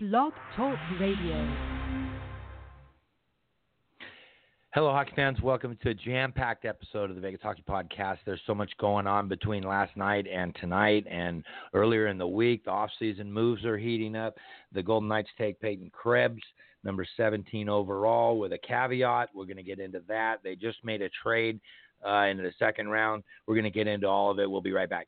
Blog Talk Radio. Hello, hockey fans. Welcome to a jam-packed episode of the Vegas Hockey Podcast. There's so much going on between last night and tonight, and earlier in the week. The off-season moves are heating up. The Golden Knights take Peyton Krebs, number 17 overall, with a caveat. We're going to get into that. They just made a trade uh, in the second round. We're going to get into all of it. We'll be right back.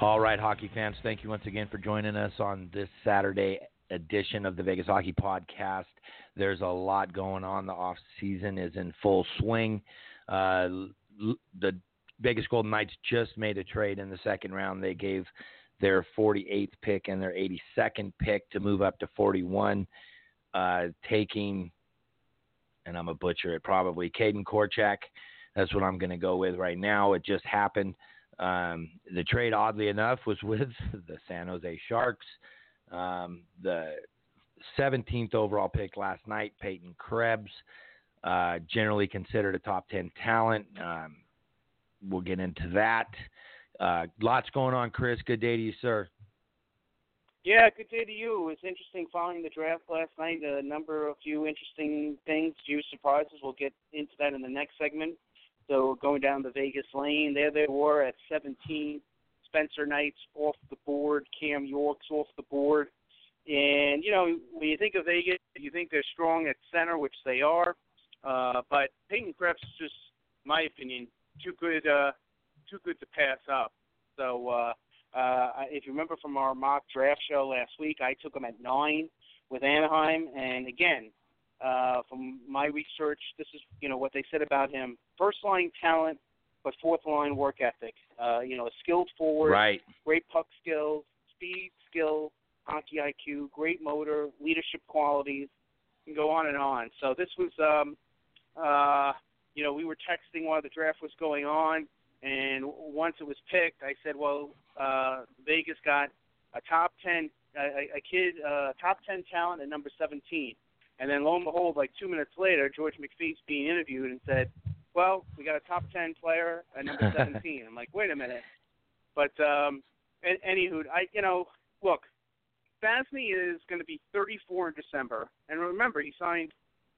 All right, hockey fans, thank you once again for joining us on this Saturday edition of the Vegas Hockey Podcast. There's a lot going on. The off season is in full swing. Uh, the Vegas Golden Knights just made a trade in the second round. They gave their 48th pick and their 82nd pick to move up to 41, uh, taking, and I'm a butcher it probably, Kaedan Korczak. That's what I'm going to go with right now. It just happened. Um, the trade, oddly enough, was with the San Jose Sharks. Um, the 17th overall pick last night, Peyton Krebs, uh, generally considered a top 10 talent. Um, we'll get into that. Uh, lots going on, Chris. Good day to you, sir. Yeah, good day to you. It was interesting following the draft last night. A number, of few interesting things, few surprises. We'll get into that in the next segment. So going down the Vegas lane, there they were at 17. Spencer Knight's off the board, Cam York's off the board. And, you know, when you think of Vegas, you think they're strong at center, which they are. Uh, but Peyton Krebs is just, my opinion, too good, uh, too good to pass up. So, uh, uh, if you remember from our mock draft show last week, I took him at nine with Anaheim. And again, uh, from my research, this is you know what they said about him: first line talent, but fourth line work ethic. Uh, you know, a skilled forward, right? Great puck skills, speed, skill, hockey IQ, great motor, leadership qualities, and go on and on. So this was, um, uh, you know, we were texting while the draft was going on, and once it was picked, I said, well, uh, Vegas got a top ten, a, a kid, uh, top ten talent at number seventeen. And then lo and behold, like two minutes later, George McPhee's being interviewed and said, "Well, we got a top ten player at number 17." I'm like, "Wait a minute." But um, and, anywho, I you know, look, Stastny is going to be 34 in December, and remember, he signed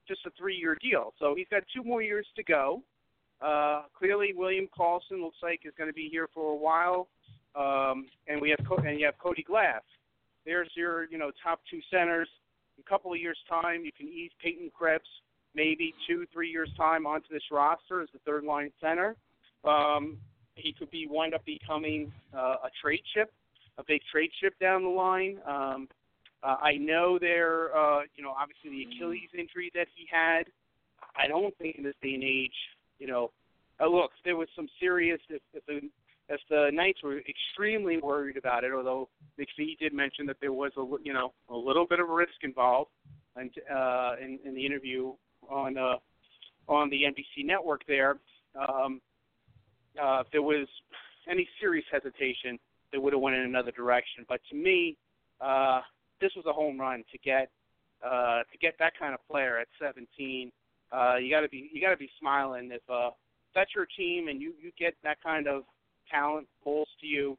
just a three-year deal, so he's got two more years to go. Uh, clearly, William Karlsson looks like is going to be here for a while, um, and we have Co- and you have Cody Glass. There's your you know top two centers a couple of years' time, you can ease Peyton Krebs maybe two, three years' time onto this roster as the third line center. Um, he could be wind up becoming uh, a trade chip, a big trade chip down the line. Um, uh, I know there, uh, you know, obviously the Achilles injury that he had. I don't think in this day and age, you know, uh, look, there was some serious. If, if the if the Knights were extremely worried about it, although McPhee did mention that there was a you know a little bit of risk involved, and uh, in, in the interview on uh, on the NBC network there, um, uh, if there was any serious hesitation, they would have went in another direction. But to me, uh, this was a home run to get uh, to get that kind of player at 17. Uh, you got to be you got to be smiling if uh, that's your team and you you get that kind of talent pulls to you.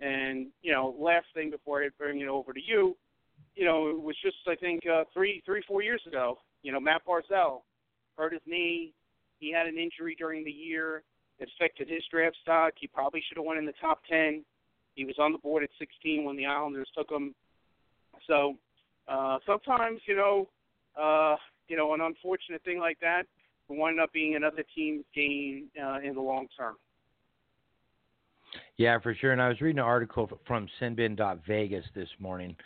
And you know, last thing before I bring it over to you, you know, it was just I think uh, three, three, four years ago. You know, Matt Barzal hurt his knee. He had an injury during the year that affected his draft stock. He probably should have went in the top ten. He was on the board at 16 when the Islanders took him. So uh, sometimes, you know, uh, you know, an unfortunate thing like that will wind up being another team's gain uh, in the long term. Yeah, for sure. And I was reading an article from Sinbin.Vegas this morning.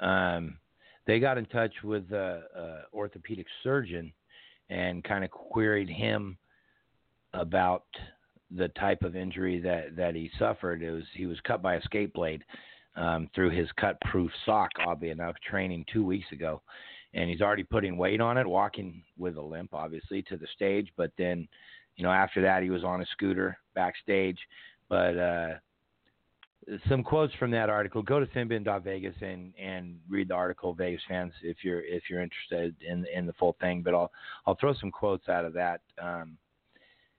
Um, they got in touch with a, a orthopedic surgeon and kind of queried him about the type of injury that that he suffered. It was he was cut by a skate blade um, through his cut-proof sock. Oddly enough, training two weeks ago, and he's already putting weight on it, walking with a limp, obviously, to the stage. But then, you know, after that, he was on a scooter backstage. But uh, some quotes from that article. Go to Sinbin.Vegas and and read the article, Vegas fans, if you're if you're interested in in the full thing. But I'll I'll throw some quotes out of that. Um,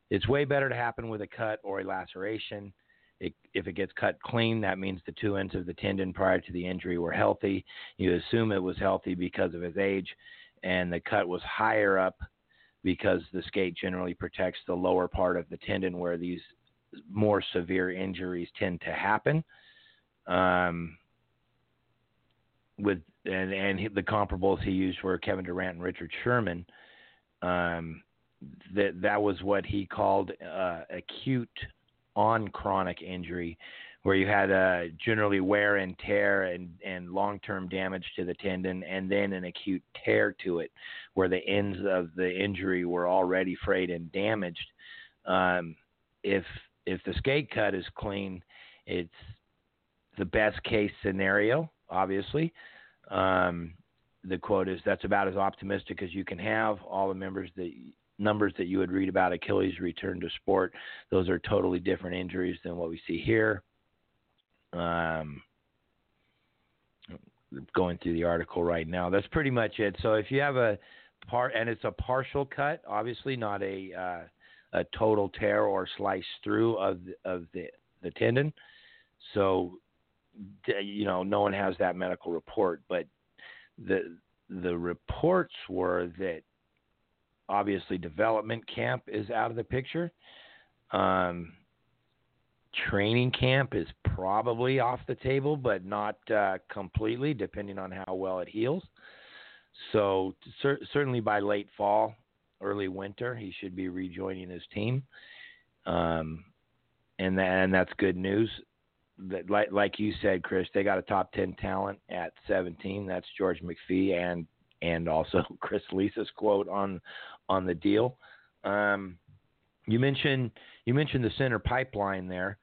it's way better to happen with a cut or a laceration. It, if it gets cut clean, that means the two ends of the tendon prior to the injury were healthy. You assume it was healthy because of his age, and the cut was higher up because the skate generally protects the lower part of the tendon where these more severe injuries tend to happen. Um, with and and the comparables he used were Kevin Durant and Richard Sherman. Um, that that was what he called uh, acute on chronic injury, where you had uh, generally wear and tear and, and long term damage to the tendon, and then an acute tear to it, where the ends of the injury were already frayed and damaged. Um, if if the skate cut is clean, it's the best case scenario, obviously. Um, the quote is that's about as optimistic as you can have. All the members that numbers that you would read about Achilles return to sport, those are totally different injuries than what we see here. Um, going through the article right now. That's pretty much it. So if you have a part, and it's a partial cut, obviously not a uh, a total tear or slice through of of the the tendon. So you know, no one has that medical report, but the the reports were that obviously development camp is out of the picture. Um, training camp is probably off the table, but not uh, completely, depending on how well it heals. So cer- certainly by late fall, early winter, he should be rejoining his team, um, and and that's good news. That like like you said, Chris, they got a top ten talent at 17. That's George McPhee and and also Chris Lisa's quote on on the deal. Um, you mentioned you mentioned the center pipeline there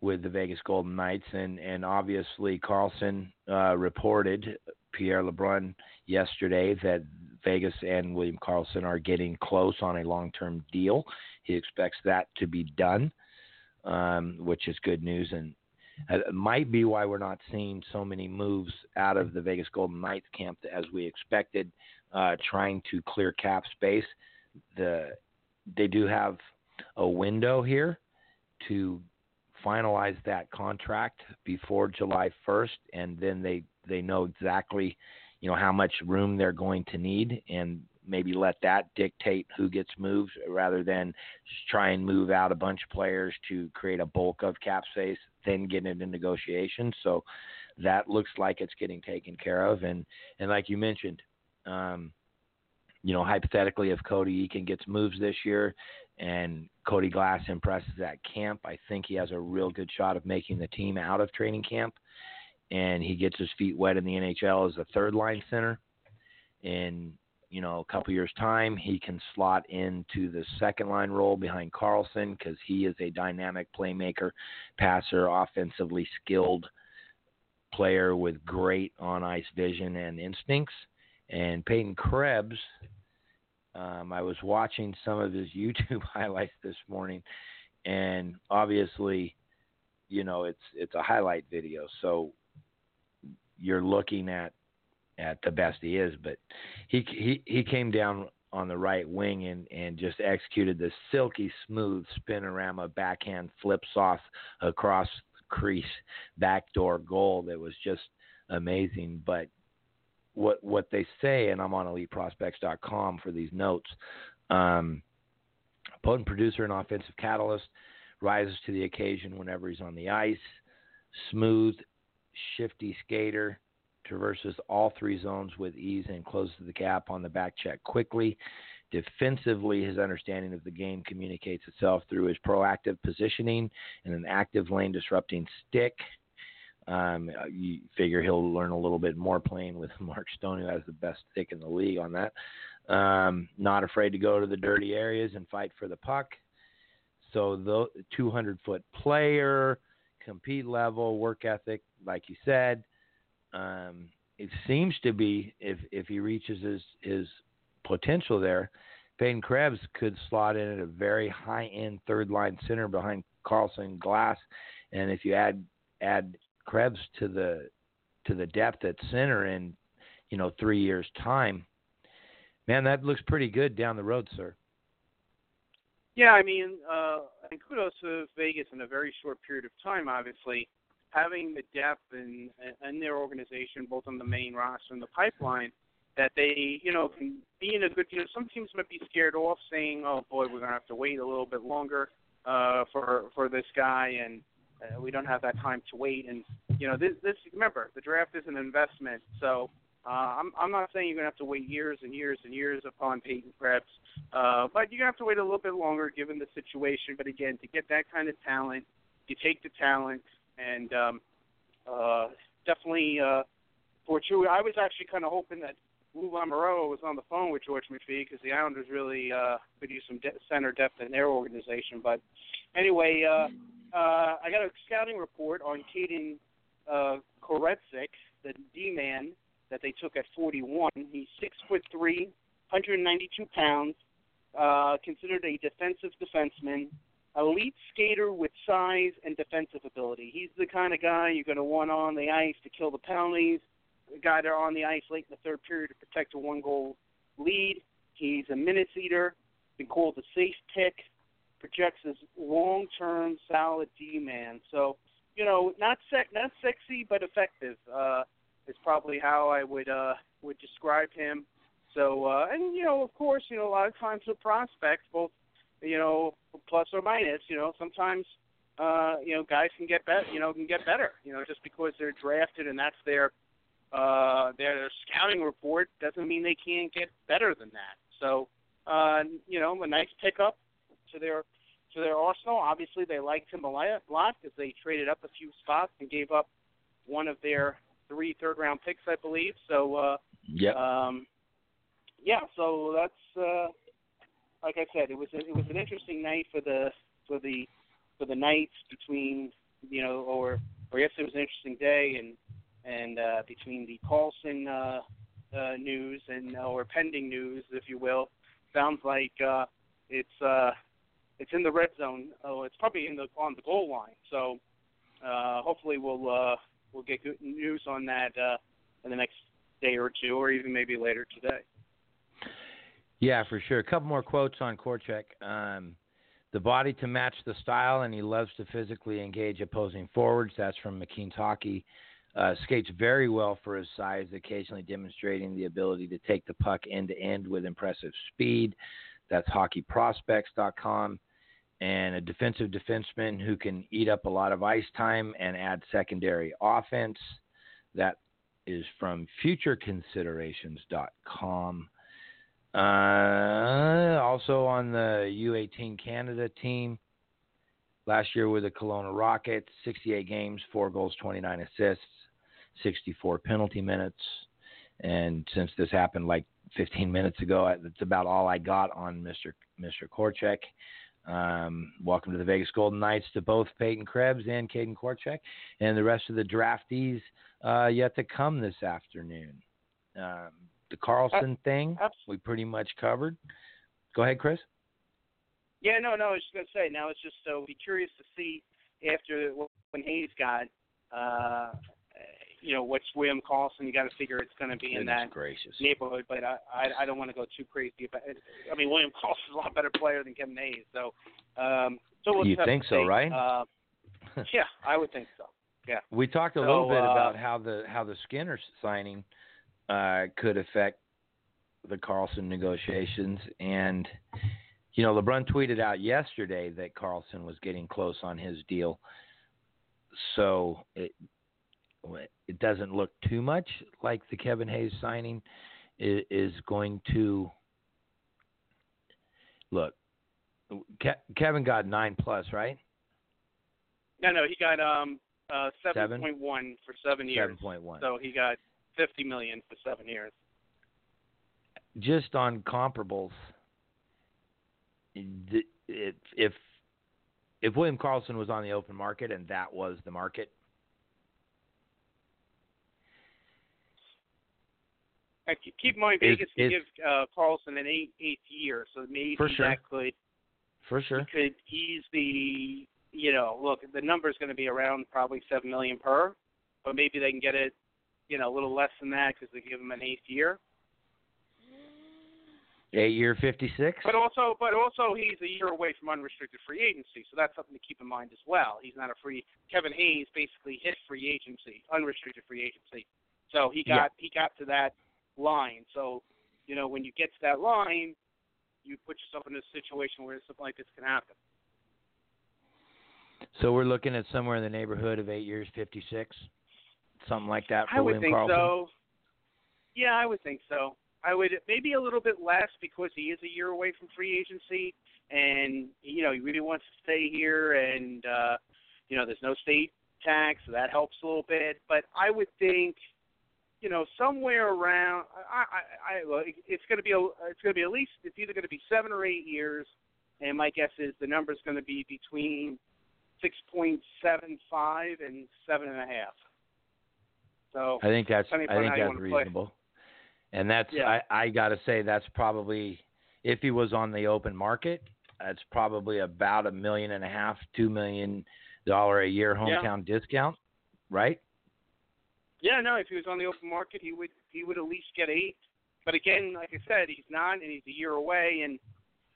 with the Vegas Golden Knights, and and obviously Karlsson uh, reported Pierre LeBrun yesterday that Vegas and William Karlsson are getting close on a long-term deal. He expects that to be done, um, which is good news, and it might be why we're not seeing so many moves out of the Vegas Golden Knights camp as we expected, uh, trying to clear cap space. The they do have a window here to finalize that contract before July 1st, and then they they know exactly, you know, how much room they're going to need, and maybe let that dictate who gets moved rather than try and move out a bunch of players to create a bulk of cap space, then get into negotiations. So that looks like it's getting taken care of. And, and like you mentioned, um, you know, hypothetically, if Cody Eakin gets moves this year and Cody Glass impresses at camp, I think he has a real good shot of making the team out of training camp. And he gets his feet wet in the NHL as a third line center. In you know, a couple years time, he can slot into the second line role behind Karlsson because he is a dynamic playmaker, passer, offensively skilled player with great on ice vision and instincts. And Peyton Krebs, um, I was watching some of his YouTube highlights this morning, and obviously, you know, it's it's a highlight video, so you're looking at at the best he is. But he he he came down on the right wing and and just executed this silky smooth spinorama backhand flip off across the crease backdoor goal that was just amazing. But what what they say, and I'm on EliteProspects.com for these notes. Um, potent producer and offensive catalyst rises to the occasion whenever he's on the ice. Smooth, shifty skater traverses all three zones with ease and closes the gap on the back check quickly. Defensively, his understanding of the game communicates itself through his proactive positioning and an active lane disrupting stick. Um, you figure he'll learn a little bit more playing with Mark Stone, who has the best stick in the league on that. Um, not afraid to go to the dirty areas and fight for the puck. So the 200 foot player, compete level, work ethic, like you said. Um, it seems to be if if he reaches his his potential there, Peyton Krebs could slot in at a very high end third line center behind Karlsson Glass, and if you add add Krebs to the to the depth at center in you know three years time, man, that looks pretty good down the road, sir. Yeah, I mean, uh, and kudos to Vegas in a very short period of time. Obviously, having the depth in in their organization, both on the main roster and the pipeline, that they, you know, can be in a good. You know, some teams might be scared off, saying, "Oh boy, we're gonna have to wait a little bit longer uh, for for this guy," and uh, we don't have that time to wait. And you know, this this remember the draft is an investment, so. Uh, I'm, I'm not saying you're going to have to wait years and years and years upon Peyton Krebs, uh, but you're going to have to wait a little bit longer given the situation. But again, to get that kind of talent, you take the talent, and um, uh, definitely uh, for true. I was actually kind of hoping that Lou Lamoriello was on the phone with George McPhee because the Islanders really uh, could use some de- center depth in their organization. But anyway, uh, uh, I got a scouting report on Kaedan uh, Koretsik, the D-man that they took at 41. He's six foot three, 192 pounds, uh, considered a defensive defenseman elite skater with size and defensive ability. He's the kind of guy you're going to want on the ice to kill the penalties. The guy there on the ice late in the third period to protect a one-goal lead. He's a minutes eater. Been called a safe pick. Projects as long-term solid D-man. So you know, not sec- not sexy but effective. Uh, is probably how I would uh, would describe him. So uh, and you know, of course, you know, a lot of times with prospects, both you know, plus or minus, you know, sometimes uh, you know, guys can get better, you know, can get better, you know, just because they're drafted and that's their uh their scouting report doesn't mean they can't get better than that. So, uh, you know, a nice pickup to their to their arsenal. Obviously, they liked him a lot because they traded up a few spots and gave up one of their three third round picks, I believe. So, uh, yeah, um, yeah. So that's uh, like I said, it was a, it was an interesting night for the for the for the Knights between you know or or yes, it was an interesting day and and uh, between the Karlsson uh, uh, news and or pending news, if you will, sounds like uh, it's uh, it's in the red zone. Oh, it's probably in the on the goal line. So uh, hopefully we'll uh, we'll get good news on that uh, in the next day or two, or even maybe later today. Yeah, for sure. A couple more quotes on Korczak. Um, the body to match the style, and he loves to physically engage opposing forwards. That's from McKeen's Hockey. Uh, skates very well for his size, occasionally demonstrating the ability to take the puck end to end with impressive speed. That's hockeyprospects.com. And a defensive defenseman who can eat up a lot of ice time and add secondary offense. That is from futureconsiderations.com. Uh, also on the U18 Canada team, last year with the Kelowna Rockets, 68 games, four goals, 29 assists, 64 penalty minutes. And since this happened like 15 minutes ago, that's about all I got on Mr. Mr. Korczak. Um, welcome to the Vegas Golden Knights to both Peyton Krebs and Kaedan Korczak, and the rest of the draftees uh, yet to come this afternoon. Um, the Karlsson uh, thing we pretty much covered. Go ahead, Chris. Yeah, no, no. I was just gonna say. Now it's just so uh, be curious to see after when Hayes got, uh, you know, what's William Karlsson. You got to figure it's going to be in that gracious. neighborhood. But I, I, I don't want to go too crazy about it. I mean, William Karlsson's a lot better player than Kevin Hayes. So, um, so we'll you think so, right? Uh, yeah, I would think so. Yeah. We talked a so, little bit uh, about how the how the Skinner signing uh, could affect the Karlsson negotiations. And, you know, LeBrun tweeted out yesterday that Karlsson was getting close on his deal. So it, it doesn't look too much like the Kevin Hayes signing is, going to Look, Ke- Kevin got nine plus, right? No, no, he got um uh Seven? seven point one for seven years. Seven point one. So he got fifty million for seven years. Just on comparables, if if if William Karlsson was on the open market and that was the market, Keep in mind, Is- Vegas can is- give uh, Karlsson an eight eighth year, so maybe For sure. that could for sure. could ease the you know look the number's going to be around probably seven million per, but maybe they can get it you know a little less than that because they give him an eighth year. Eight year fifty six. But also, but also he's a year away from unrestricted free agency, so that's something to keep in mind as well. He's not a free. Kevin Hayes basically hit free agency, unrestricted free agency, so he got he got to that line. So, you know, when you get to that line, you put yourself in a situation where something like this can happen. So we're looking at somewhere in the neighborhood of eight years fifty six, something like that for I would William think Karlsson. so. Yeah, I would think so. I would maybe a little bit less because he is a year away from free agency, and you know he really wants to stay here, and uh, you know there's no state tax, so that helps a little bit. But I would think, you know, somewhere around. I, I, I it's going to be a, it's going to be at least it's either going to be seven or eight years, and my guess is the number is going to be between six point seven five and seven and a half. So I think that's I think that's wanna play. reasonable. And that's Yeah. I, I gotta say that's probably if he was on the open market, that's probably about a million and a half, two million dollar a year Yeah. hometown discount, right? Yeah, no. If he was on the open market, he would he would at least get eight. But again, like I said, he's not, and he's a year away. And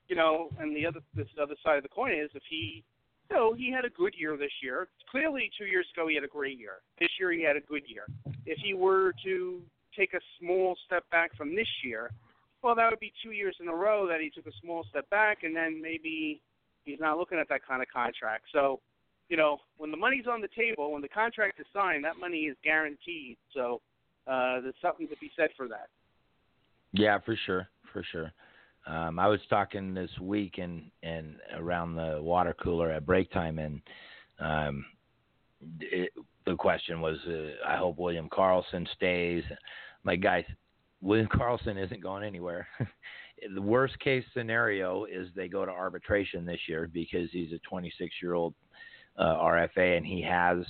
you know, and the other this other side of the coin is if he, you know, he had a good year this year. Clearly, two years ago he had a great year. This year he had a good year. If he were to take a small step back from this year, well, that would be two years in a row that he took a small step back, and then maybe he's not looking at that kind of contract. So you know, when the money's on the table, when the contract is signed, that money is guaranteed. So uh, there's something to be said for that. Yeah, for sure, for sure. Um, I was talking this week and and around the water cooler at break time, and um, it, the question was, uh, I hope William Karlsson stays. My guys, William Karlsson isn't going anywhere. the worst case scenario is they go to arbitration this year because he's a 26 year old uh, RFA and he has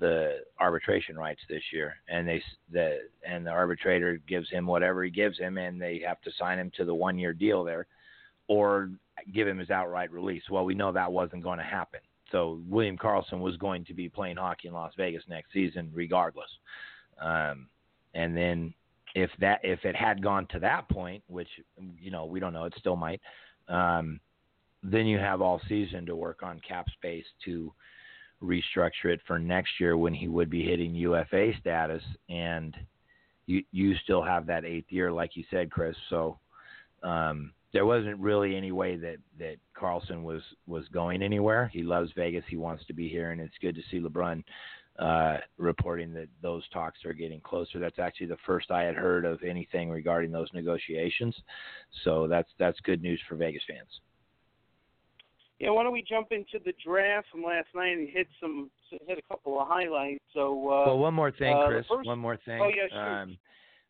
the arbitration rights this year, and they the and the arbitrator gives him whatever he gives him, and they have to sign him to the one year deal there, or give him his outright release. Well, we know that wasn't going to happen. So William Karlsson was going to be playing hockey in Las Vegas next season, regardless. Um, and then if that if it had gone to that point, which you know we don't know, it still might. Um, then you have all season to work on cap space to restructure it for next year when he would be hitting UFA status, and you you still have that eighth year, like you said, Chris. So um, there wasn't really any way that that Karlsson was was going anywhere. He loves Vegas. He wants to be here, and it's good to see LeBrun uh, reporting that those talks are getting closer. That's actually the first I had heard of anything regarding those negotiations. So that's that's good news for Vegas fans. Yeah, why don't we jump into the draft from last night and hit some hit a couple of highlights. So uh, well, one more thing, uh, Chris. first- one more thing. Oh, yeah, sure. Um,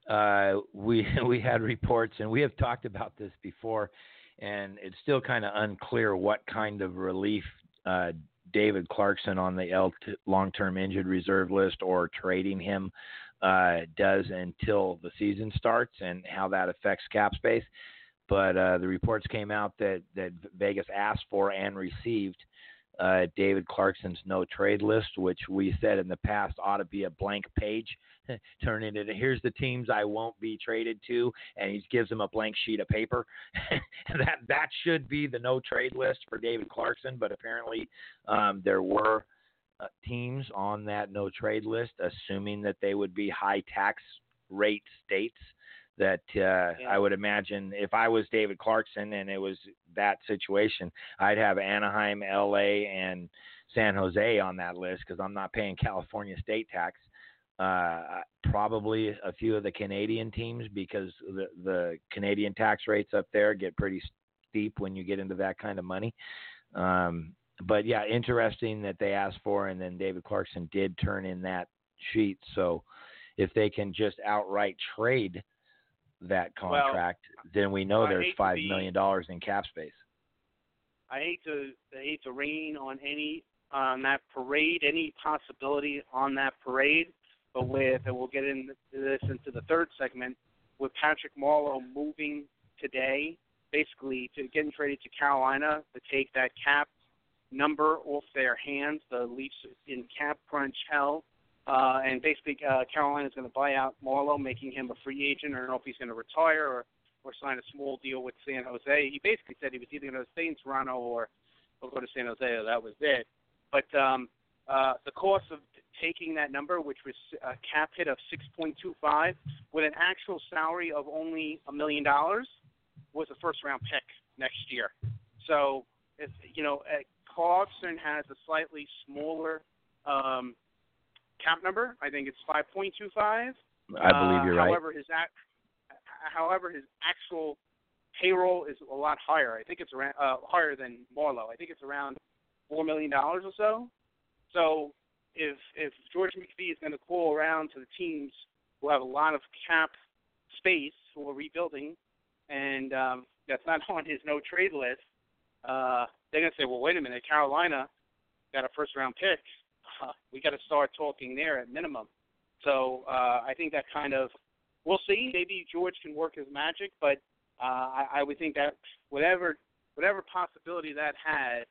uh, we we had reports, and we have talked about this before, and it's still kind of unclear what kind of relief uh, David Clarkson on the L long-term injured reserve list or trading him uh, does until the season starts, and how that affects cap space. But uh, the reports came out that that Vegas asked for and received uh, David Clarkson's no trade list, which we said in the past ought to be a blank page. Turn it into here's the teams I won't be traded to, and he gives them a blank sheet of paper. that that should be the no trade list for David Clarkson, but apparently um, there were uh, teams on that no trade list, assuming that they would be high tax rate states. That uh, I would imagine if I was David Clarkson and it was that situation, I'd have Anaheim, LA, and San Jose on that list because I'm not paying California state tax. Uh, probably a few of the Canadian teams because the the Canadian tax rates up there get pretty steep when you get into that kind of money. Um, but yeah, interesting that they asked for, and then David Clarkson did turn in that sheet. So if they can just outright trade that contract, well, then we know there's five be, million dollars in cap space. I hate to I hate to rain on any on that parade, any possibility on that parade, but with and we'll get into this into the third segment with Patrick Marleau moving today, basically to getting traded to Carolina to take that cap number off their hands. The Leafs in cap crunch hell. Uh, and basically, uh, Carolina is going to buy out Marleau, making him a free agent. I don't know if he's going to retire or or sign a small deal with San Jose. He basically said he was either going to stay in Toronto or, or go to San Jose. That was it. But um, uh, the cost of taking that number, which was a cap hit of 6.25, with an actual salary of only a million dollars, was a first round pick next year. So, if, you know, uh, Clarkson has a slightly smaller um, cap number. I think it's 5.25. I believe you're uh, right. However, his act, however his actual payroll is a lot higher. I think it's around uh, higher than Marleau. I think it's around four million dollars or so. So if if George McPhee is going to call around to the teams who have a lot of cap space for rebuilding, and um, that's not on his no trade list, uh, they're going to say, well, wait a minute, Carolina got a first round pick. We got to start talking there at minimum. So uh, I think that kind of we'll see. Maybe George can work his magic, but uh, I, I would think that whatever whatever possibility that had,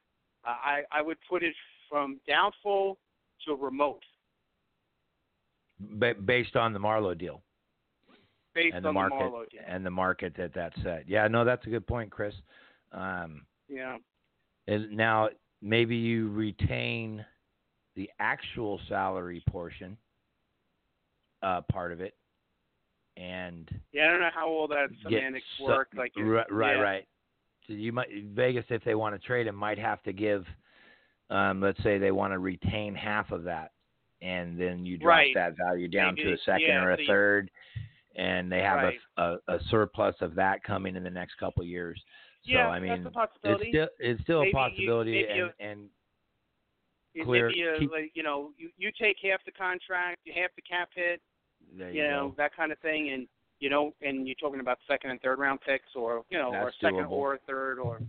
uh, I I would put it from doubtful to remote. based on the Marleau deal. Based and the, market, the deal. And the market that that set. Yeah, no, that's a good point, Chris. Um, yeah. now maybe you retain the actual salary portion uh, part of it, and yeah, I don't know how all that semantics work. Like right, right, yeah. right. So you might Vegas, if they want to trade him, might have to give. Um, let's say they want to retain half of that, and then you drop right. that value down Maybe, to a second yeah, or a so third, and they have right. a, a, a surplus of that coming in the next couple of years. So yeah, I mean, that's a possibility. it's still it's still maybe a possibility, you, and you, and clear. A, keep, like, you know, you you take half the contract, you half the cap hit, you, you know that kind of thing, and you know, and you're talking about second and third round picks, or you know, That's or second doable. or third, or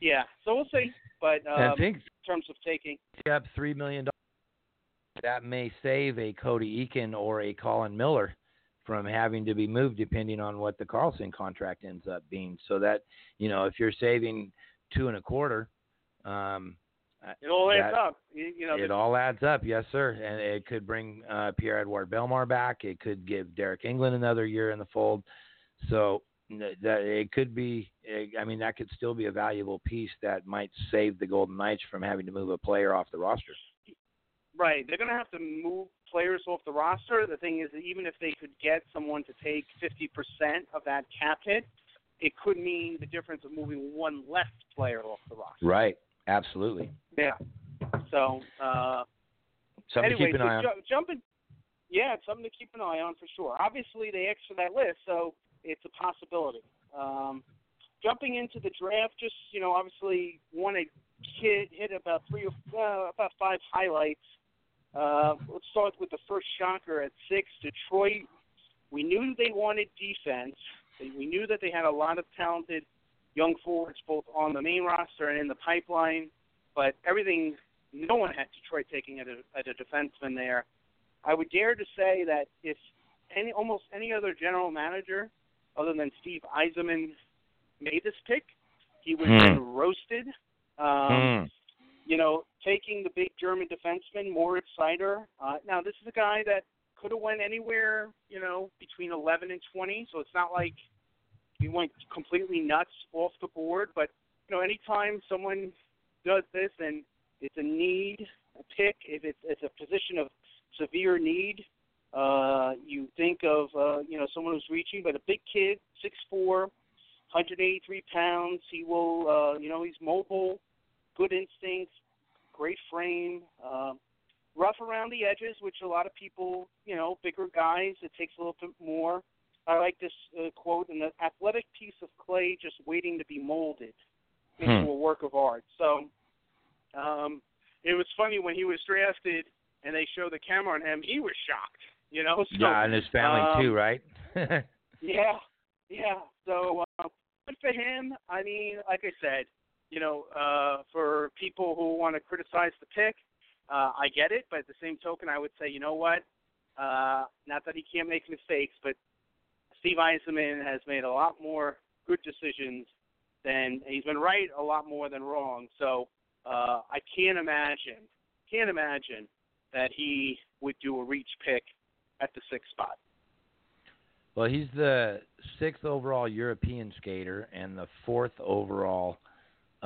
yeah. So we'll see. But um, I think in terms of taking, up three million dollars. That may save a Cody Eakin or a Colin Miller from having to be moved, depending on what the Karlsson contract ends up being. So that you know, if you're saving two and a quarter, um, it all that, adds up. You, you know, it all adds up, yes, sir. And it could bring uh, Pierre Edouard Bellemare back. It could give Deryk Engelland another year in the fold. So that it could be. I mean, that could still be a valuable piece that might save the Golden Knights from having to move a player off the roster. Right. They're going to have to move players off the roster. The thing is, that even if they could get someone to take 50% of that cap hit, it could mean the difference of moving one less player off the roster. Right. Absolutely. Yeah. So, uh, something anyway, to keep an so eye on. Ju- jumping, yeah, it's something to keep an eye on for sure. Obviously, they extra that list, so it's a possibility. Um, jumping into the draft, just you know, obviously want to hit hit about three or uh, about five highlights. Uh, let's start with the first shocker at six. Detroit. We knew they wanted defense. We knew that they had a lot of talented young forwards both on the main roster and in the pipeline. But everything, no one had Detroit taking at a, at a defenseman there. I would dare to say that if any almost any other general manager other than Steve Yzerman made this pick, he would have Hmm. been roasted. Um, You know, taking the big German defenseman, Moritz Seider. Uh, now, this is a guy that could have went anywhere, you know, between 11 and 20. So it's not like he went completely nuts off the board. But you know, anytime someone does this and it's a need a pick, if it's, it's a position of severe need, uh, you think of uh, you know someone who's reaching, but a big kid, six four, 183 pounds. He will, uh, you know, he's mobile, good instincts, great frame, uh, rough around the edges, which a lot of people, you know, bigger guys, it takes a little bit more I like this uh, quote: "An athletic piece of clay just waiting to be molded Hmm. into a work of art." So, um, it was funny when he was drafted and they showed the camera on him. He was shocked, you know. So, yeah, and his family um, too, right? yeah, yeah. So uh, good for him. I mean, like I said, you know, uh, for people who want to criticize the pick, uh, I get it. But at the same token, I would say, you know what? Uh, not that he can't make mistakes, but Steve Yzerman has made a lot more good decisions than he's been right a lot more than wrong. So uh, I can't imagine, can't imagine that he would do a reach pick at the sixth spot. Well, he's the sixth overall European skater and the fourth overall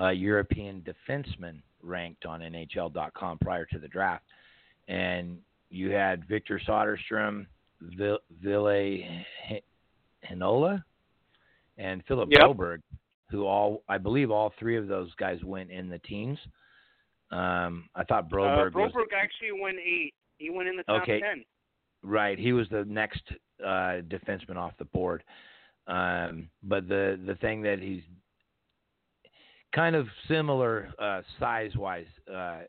uh, European defenseman ranked on NHL.com prior to the draft. And you had Victor Soderstrom, Vil- Ville Heinola, and Philip Yep. Broberg, who all I believe all three of those guys went in the teams. Um, I thought Broberg, uh, was Broberg actually went eight. He went in the top Okay. ten. Right, he was the next uh, defenseman off the board. Um, but the the thing that he's kind of similar uh, size wise, uh,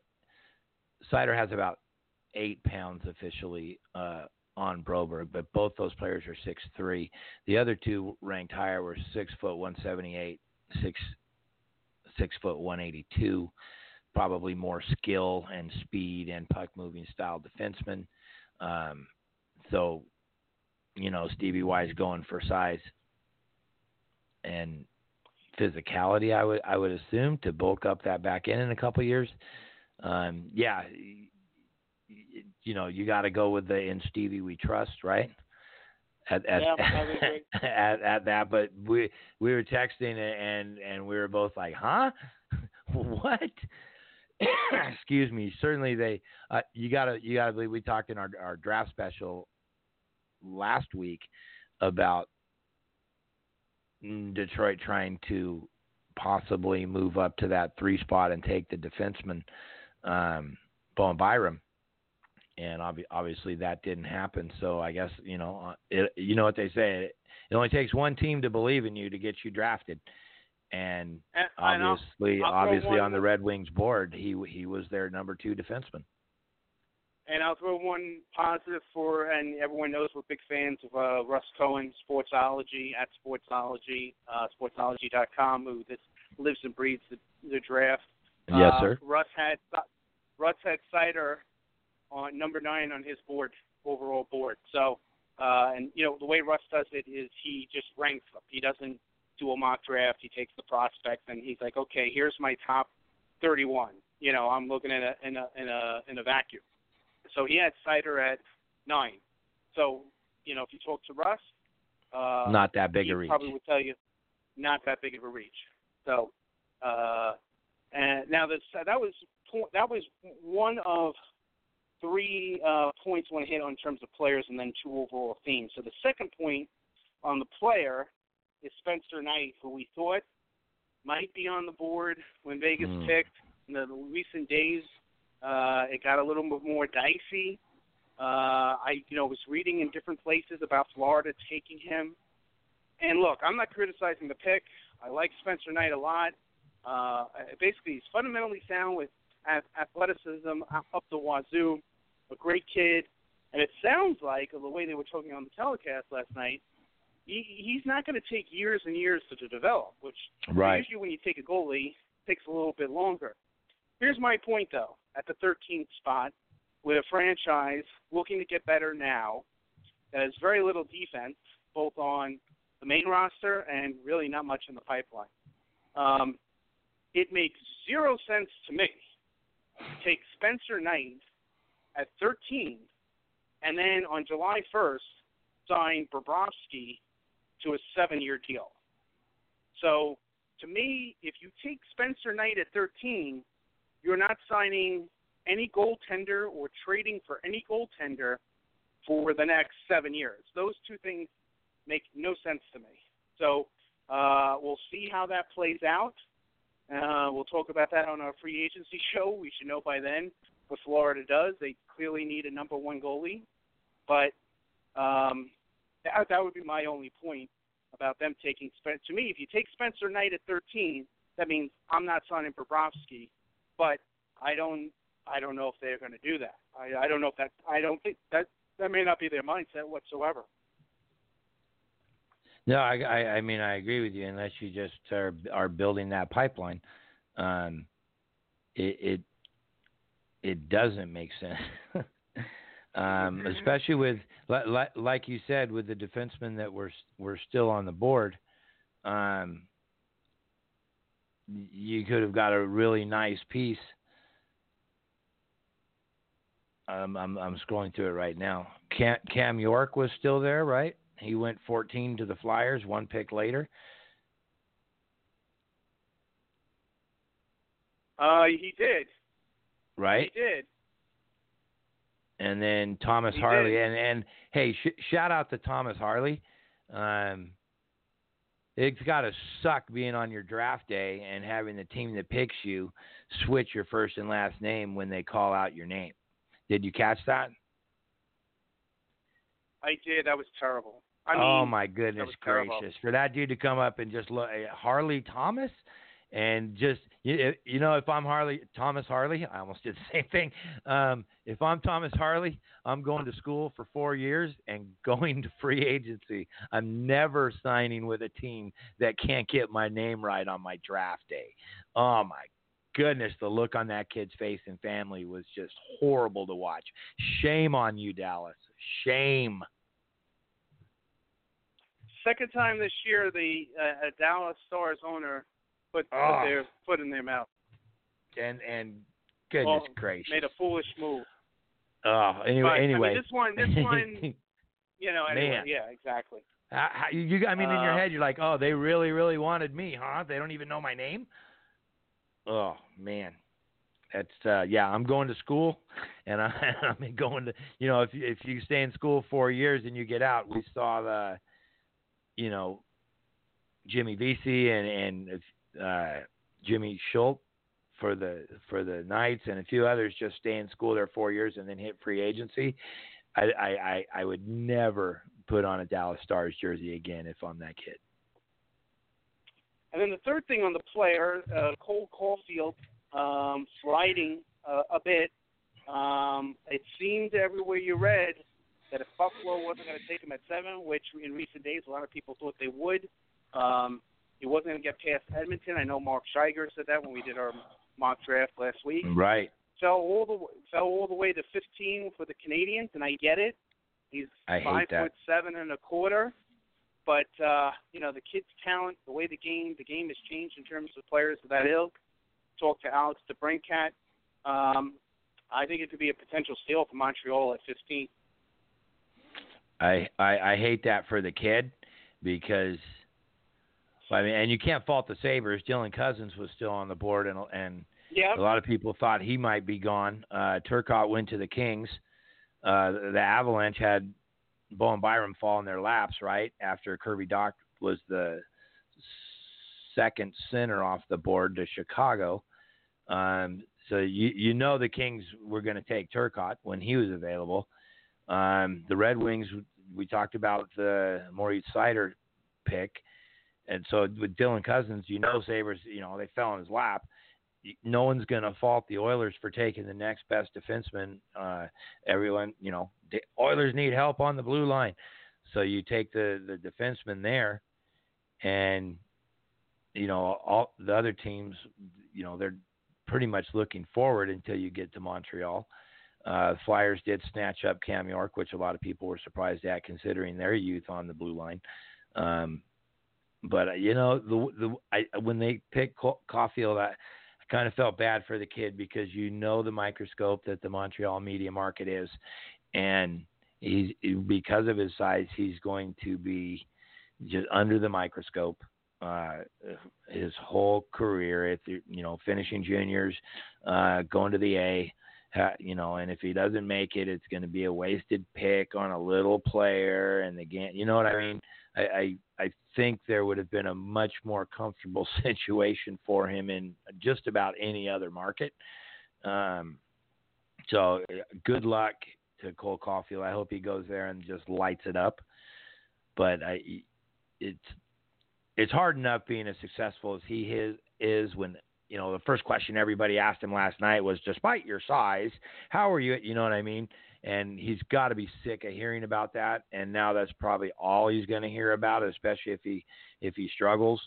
Seider has about eight pounds officially Broberg, but both those players are six three. The other two ranked higher were six foot one seventy eight, six six foot one eighty two. Probably more skill and speed and puck moving style defensemen. Um, so, you know, Stevie Y's going for size and physicality. I would I would assume to bulk up that back end in a couple years. Um, yeah, you know, you got to go with the in Stevie we trust, right? At at, Yeah, I would agree. at at that, but we we were texting and and we were both like, huh? what? Excuse me. Certainly, they. Uh, you gotta you gotta believe we talked in our our draft special last week about Detroit trying to possibly move up to that three spot and take the defenseman um, Bowen Byram, and obvi- obviously that didn't happen. So I guess you know uh, it, you know what they say. It only takes one team to believe in you to get you drafted, and And, and I'll- obviously I'll obviously on the Red Wings board, he he was their number two defenseman. And I'll throw one positive for, and everyone knows we're big fans of uh, Russ Cohen, Sportsology at Sportsology, uh, Sportsology.com, who this lives and breathes the, the draft. Yes, uh, sir. Russ had Russ had Seider on number nine on his board, overall board. So, uh, and you know the way Russ does it is he just ranks them. He doesn't do a mock draft. He takes the prospects and he's like, okay, here's my top 31. You know, I'm looking at a in a in a in a vacuum. So he had Seider at nine. So, you know, if you talk to Russ, uh, Not that big he a reach. probably would tell you not that big of a reach. So, uh, and now this that was that was one of three uh, points I want to hit on in terms of players, and then two overall themes. So the second point on the player is Spencer Knight, who we thought might be on the board when Vegas Hmm. picked. In the recent days, uh, it got a little bit more dicey. Uh, I, you know, was reading in different places about Florida taking him. And look, I'm not criticizing the pick. I like Spencer Knight a lot. Uh, basically, he's fundamentally sound with athleticism up the wazoo. A great kid, and it sounds like the way they were talking on the telecast last night, he, he's not going to take years and years to, to develop. Which Right. usually when you take a goalie, takes a little bit longer. Here's my point, though. At the 13th spot, with a franchise looking to get better now, that has very little defense, both on the main roster and really not much in the pipeline. Um, it makes zero sense to me to take Spencer Knight at 13 and then on July 1st signed Bobrovsky to a seven-year deal. So to me, if you take Spencer Knight at 13, you're not signing any goaltender or trading for any goaltender for the next seven years. Those two things make no sense to me. So uh, we'll see how that plays out. Uh, we'll talk about that on our free agency show. We should know by then what Florida does. They clearly need a number one goalie, but um, that, that would be my only point about them taking Spencer. To me, if you take Spencer Knight at 13, that means I'm not signing Bobrovsky. But I don't I don't know if they're going to do that. I, I don't know if that I don't think that that may not be their mindset whatsoever. No, I, I, I mean I agree with you. Unless you just are, are building that pipeline, um, it, it it doesn't make sense. um, especially with like, like you said, with the defensemen that were were still on the board. Um, you could have got a really nice piece. Um, I'm I'm scrolling through it right now. Cam, Cam York was still there, right? He went 14 to the Flyers, one pick later. Uh, he did. Right. He did. And then Thomas he Harley, did. and and hey, sh- shout out to Thomas Harley. Um, it's got to suck being on your draft day and having the team that picks you switch your first and last name when they call out your name. Did you catch that? I did. That was terrible. I mean, oh my goodness was terrible. gracious! For that dude to come up and just look Harley Thomas, and just you, you know, if I'm Harley Thomas Harley, I almost did the same thing. Um, if I'm Thomas Harley, I'm going to school for four years and going to free agency. I'm never signing with a team that can't get my name right on my draft day. Oh my goodness, the look on that kid's face and family was just horrible to watch. Shame on you, Dallas. Shame. second time this year, the uh, uh, Dallas Stars owner put, Oh. put their foot in their mouth. And and goodness Well, gracious. Made a foolish move. Oh, anyway, But, I mean, anyway. this one- this one- You know, anyway, Man. yeah, exactly. How- how- you, I mean, in your Uh, head, you're like, oh, they really, really wanted me, huh? They don't even know my name. Oh man, that's uh, yeah. I'm going to school, and I, I'm going to, you know, if you, if you stay in school four years and you get out, we saw the, you know, Jimmy Vesey and and uh, Jimmy Schuldt for the for the Knights and a few others just stay in school there four years and then hit free agency. I I I, would never put on a Dallas Stars jersey again if I'm that kid. And then the third thing on the player, uh, Cole Caufield, um, sliding uh, a bit. Um, it seemed everywhere you read that if Buffalo wasn't going to take him at seven, which in recent days a lot of people thought they would, um, he wasn't going to get past Edmonton. I know Mark Scheiger said that when we did our mock draft last week. Right. Fell all the fell all the way to 15 for the Canadians, and I get it. He's I hate five that. foot seven and a quarter. But uh, you know the kid's talent, the way the game, the game has changed in terms of players of that ilk. Talk to Alex DeBrincat. Um, I think it could be a potential steal for Montreal at 15. I, I I hate that for the kid because I mean, and you can't fault the Sabres. Dylan Cozens was still on the board, and and Yeah, a lot of people thought he might be gone. Uh, Turcotte went to the Kings. Uh, the, the Avalanche had Bowen Byram fall in their laps right after Kirby Dach was the second center off the board to Chicago. Um, so you you know the Kings were going to take Turcotte when he was available. Um, the Red Wings, we talked about the Moritz Seider pick, and so with Dylan Cozens, you know Sabres, you know they fell in his lap. No one's going to fault the Oilers for taking the next best defenseman. Uh, everyone, you know, the Oilers need help on the blue line, so you take the the defenseman there, and you know all the other teams, you know, they're pretty much looking forward until you get to Montreal. Uh, Flyers did snatch up Cam York, which a lot of people were surprised at, considering their youth on the blue line. Um, but uh, you know, the the I, when they picked Ca- Caufield, I, I kind of felt bad for the kid because you know the microscope that the Montreal media market is, and he's because of his size, he's going to be just under the microscope uh, his whole career. If you know, finishing juniors, uh, going to the A, you know, and if he doesn't make it, it's going to be a wasted pick on a little player, and game. You know what I mean? I, I I think there would have been a much more comfortable situation for him in just about any other market. Um, so good luck to Cole Caufield. I hope he goes there and just lights it up. but I, it's it's hard enough being as successful as he is, is when you know the first question everybody asked him last night was, despite your size, how are you? You know what I mean? And he's got to be sick of hearing about that. And now that's probably all he's going to hear about, especially if he if he struggles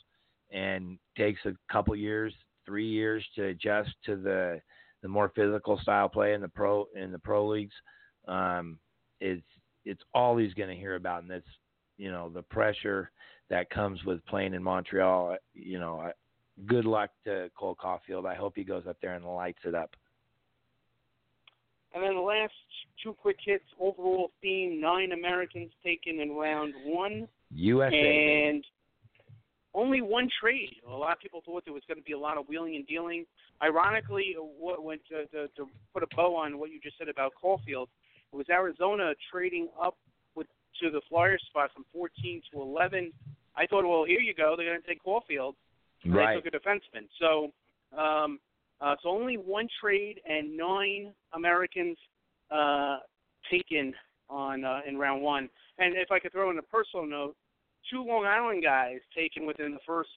and takes a couple years, three years to adjust to the the more physical style play in the pro in the pro leagues. Um, it's it's all he's going to hear about, and that's you know the pressure that comes with playing in Montreal. You know, good luck to Cole Caufield. I hope he goes up there and lights it up. And then the last two quick hits. Overall theme: nine Americans taken in round one. USA. And only one trade. A lot of people thought there was going to be a lot of wheeling and dealing. Ironically, what went to, to, to put a bow on what you just said about Caufield, it was Arizona trading up with to the flyer spot from 14 to 11. I thought, well, here you go. They're going to take Caufield. Right. They took a defenseman. So, um, uh, so only one trade and nine Americans uh, taken on uh, in round one. And if I could throw in a personal note, two Long Island guys taken within the first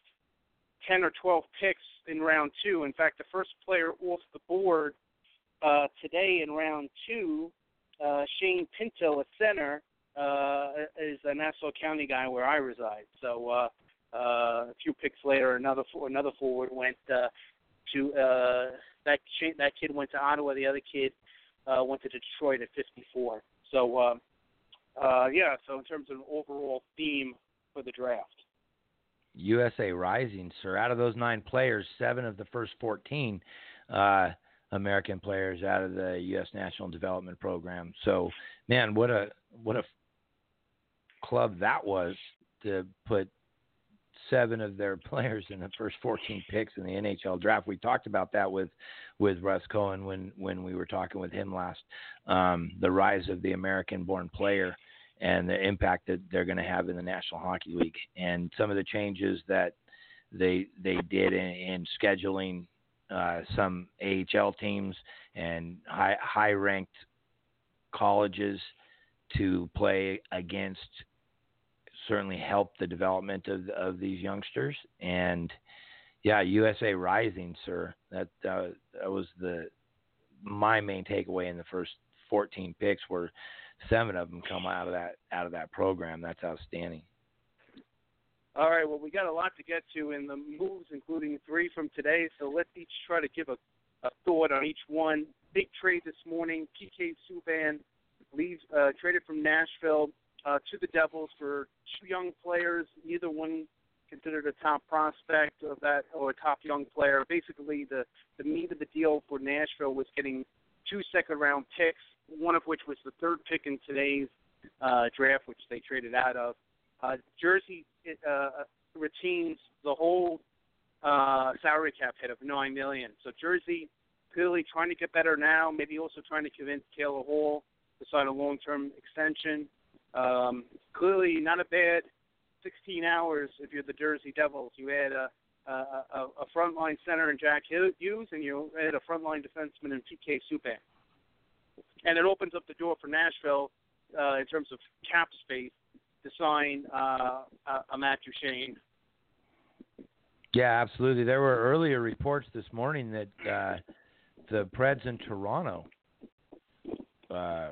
10 or 12 picks in round two. In fact, the first player off the board uh, today in round two, uh, Shane Pinto, a center, uh, is a Nassau County guy where I reside. So uh, uh, a few picks later, another another forward went uh, to uh, that cha- that kid went to Ottawa. The other kid uh, went to Detroit at 54. So uh, uh, yeah. So in terms of an overall theme for the draft. USA Rising, sir. Out of those nine players, seven of the first 14 uh, American players out of the U.S. National Development Program. So, man, what a what a club that was to put seven of their players in the first 14 picks in the NHL draft. We talked about that with with Russ Cohen when when we were talking with him last. Um, the rise of the American-born player and the impact that they're going to have in the National Hockey League, and some of the changes that they they did in, in scheduling uh, some AHL teams and high high ranked colleges to play against certainly helped the development of of these youngsters and yeah USA Rising sir that uh, that was the my main takeaway in the first 14 picks were seven of them come out of that out of that program that's outstanding All right, well, we got a lot to get to in the moves, including three from today. So let's each try to give a, a thought on each one. Big trade this morning. PK Subban leaves uh, traded from Nashville uh, to the Devils for two young players. Neither one considered a top prospect of that or a top young player. Basically, the the meat of the deal for Nashville was getting two second round picks, one of which was the third pick in today's uh, draft, which they traded out of. Uh, Jersey uh, retains the whole uh, salary cap hit of nine million. So Jersey clearly trying to get better now. Maybe also trying to convince Taylor Hall to sign a long-term extension. Um, clearly not a bad 16 hours if you're the Jersey Devils. You had a a, a, frontline center in Jack Hughes, and you had a frontline defenseman in PK Subban. And it opens up the door for Nashville uh, in terms of cap space to sign uh, a, a Matt Duchene. Yeah, absolutely. There were earlier reports this morning that uh, the Preds in Toronto uh,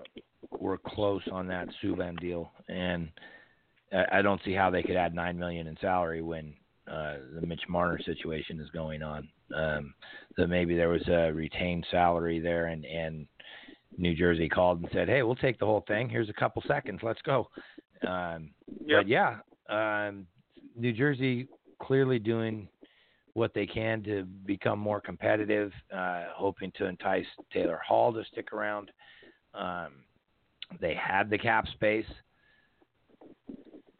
were close on that Subban deal, and I I don't see how they could add nine million in salary when uh, the Mitch Marner situation is going on. Um, that maybe there was a retained salary there, and and New Jersey called and said, "Hey, we'll take the whole thing. Here's a couple seconds. Let's go." Um, Yep. But yeah, um, New Jersey clearly doing what they can to become more competitive, uh, hoping to entice Taylor Hall to stick around. Um, they had the cap space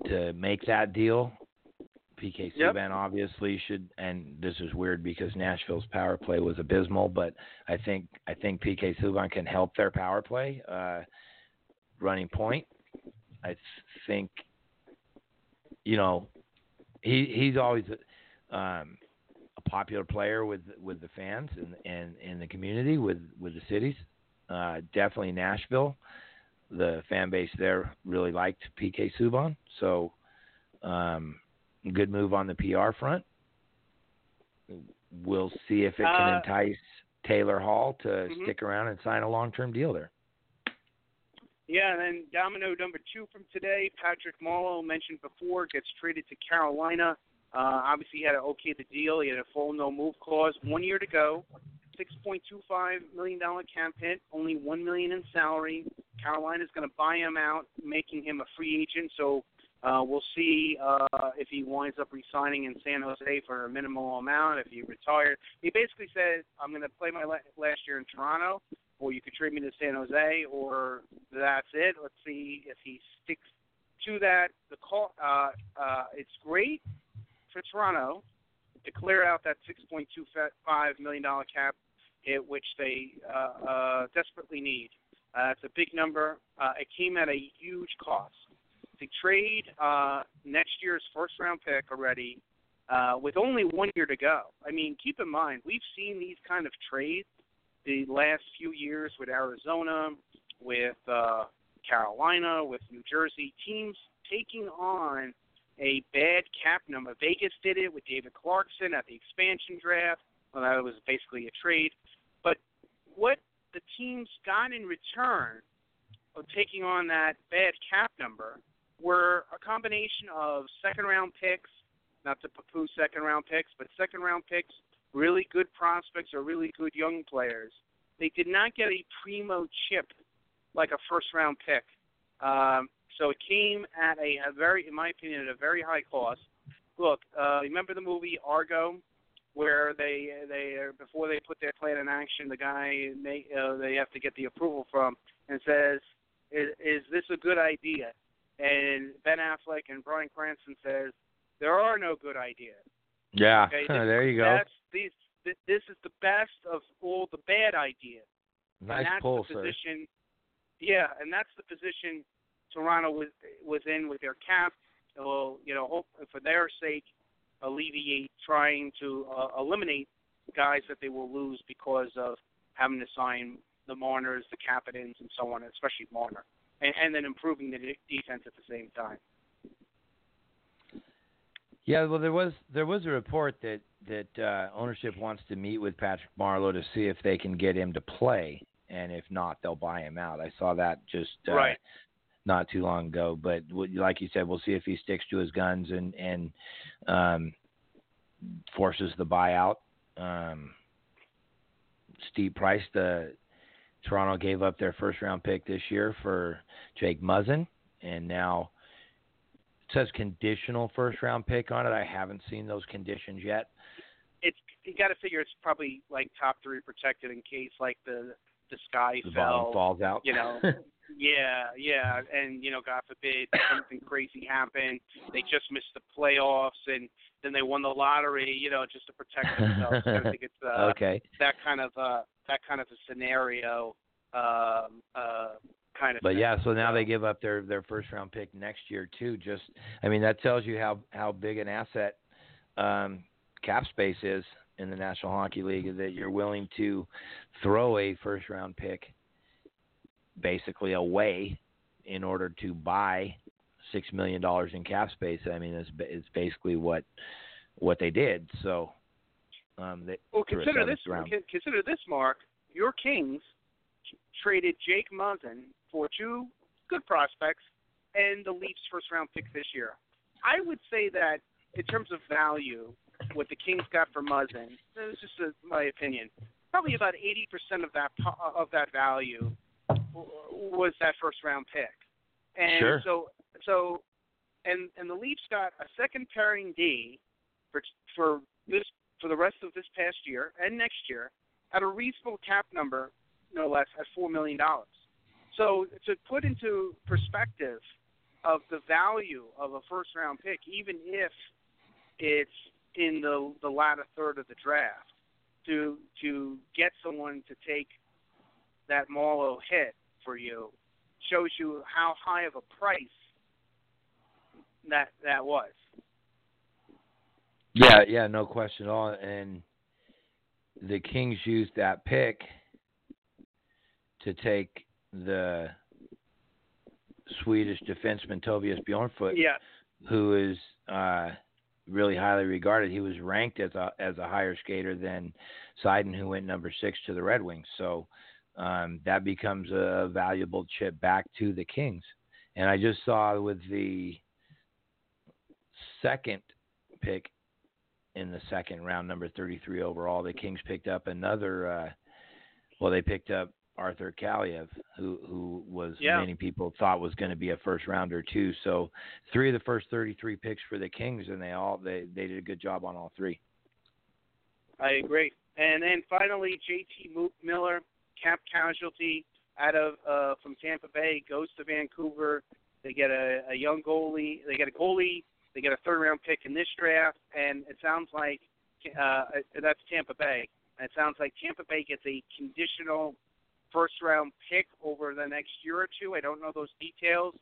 to make that deal. PK Yep. Subban obviously should, and this is weird because Nashville's power play was abysmal, but I think I think PK Subban can help their power play uh, running point. I think, you know, he he's always um, a popular player with with the fans and and in the community with with the cities. Uh, definitely Nashville. The fan base there really liked PK Subban. So, um, good move on the PR front. We'll see if it can Uh, entice Taylor Hall to Mhm. stick around and sign a long-term deal there. Yeah, and then domino number two from today, Patrick Marleau mentioned before, gets traded to Carolina. Uh, obviously, he had to okay the deal. He had a full no move clause. One year to go. Six point two five million dollar cap hit. Only one million in salary. Carolina's going to buy him out, making him a free agent. So uh, we'll see uh, if he winds up resigning in San Jose for a minimal amount. If he retired, he basically said, "I'm going to play my la- last year in Toronto." or you could trade me to San Jose, or that's it. Let's see if he sticks to that. The call, uh, uh, it's great for Toronto to clear out that 6.25 million dollar cap hit, which they uh, uh, desperately need. Uh, it's a big number. Uh, it came at a huge cost. To trade uh, next year's first round pick already uh, with only one year to go. I mean, keep in mind, we've seen these kind of trades the last few years with Arizona, with uh, Carolina, with New Jersey, teams taking on a bad cap number. Vegas did it with David Clarkson at the expansion draft. Well, that was basically a trade. But what the teams got in return of taking on that bad cap number were a combination of second round picks, not to poo second round picks, but second round picks really good prospects or really good young players. They did not get a primo chip like a first round pick. Um, so it came at a, a very, in my opinion, at a very high cost. Look, uh, remember the movie Argo, where they they before they put their plan in action, the guy may, uh, they have to get the approval from and says, is, "Is this a good idea?" And Ben Affleck and Bryan Cranston says, "There are no good ideas." Yeah, Okay, there you go. That's these. th- This is the best of all the bad ideas. Nice and that's pull, the sir. position. Yeah, and that's the position Toronto was was in with their cap. Well, you know, hope for their sake, alleviate trying to uh, eliminate guys that they will lose because of having to sign the Marners, the Kapanens, and so on, especially Marner, and, and then improving the de- defense at the same time. Yeah, well, there was there was a report that that uh, ownership wants to meet with Patrick Marleau to see if they can get him to play, and if not, they'll buy him out. I saw that just uh, Right. Not too long ago. But like you said, we'll see if he sticks to his guns and and um, forces the buyout. Um, steep price. The Toronto gave up their first round pick this year for Jake Muzzin, and now it says conditional first round pick on it. I haven't seen those conditions yet. It's you got to figure it's probably like top three protected in case like the the sky The fell. falls out. you know. Yeah, yeah, and you know, God forbid something crazy happened. They just missed the playoffs, and then they won the lottery. You know, just to protect themselves. I think it's uh, okay. that kind of uh, that kind of a scenario. Um, uh, kind of. But thing. yeah, so now they give up their their first round pick next year too. Just I mean that tells you how how big an asset um, cap space is in the National Hockey League that you're willing to throw a first round pick basically away in order to buy six million dollars in cap space. I mean it's it's basically what what they did. So um, they Well, consider this. round. Consider this, Mark. Your Kings traded Jake Muzzin for two good prospects and the Leafs' first-round pick this year. I would say that in terms of value, what the Kings got for Muzzin, this is just a, my opinion, probably about 80% of that uh, of that value was that first-round pick. And Sure. so, so, and and the Leafs got a second pairing D for for this for the rest of this past year and next year at a reasonable cap number, no less, at four million dollars. So to put into perspective of the value of a first round pick, even if it's in the the latter third of the draft, to to get someone to take that Marleau hit for you shows you how high of a price that that was. Yeah, yeah, no question at all. And the Kings used that pick to take the Swedish defenseman Tobias Bjornfot, Yeah. who is uh, really highly regarded. He was ranked as a as a higher skater than Seider, who went number six to the Red Wings. So um, that becomes a valuable chip back to the Kings. And I just saw with the second pick in the second round, number 33 overall, the Kings picked up another. Uh, well, they picked up Arthur Kaliyev, who who was Yeah. many people thought was going to be a first rounder too. So three of the first 33 picks for the Kings, and they all they they did a good job on all three. I agree. And then finally, JT Miller, cap casualty out of uh, from Tampa Bay, goes to Vancouver. They get a, a young goalie. They get a goalie. They get a third round pick in this draft, and it sounds like uh, that's Tampa Bay. And it sounds like Tampa Bay gets a conditional first round pick over the next year or two. I don't know those details.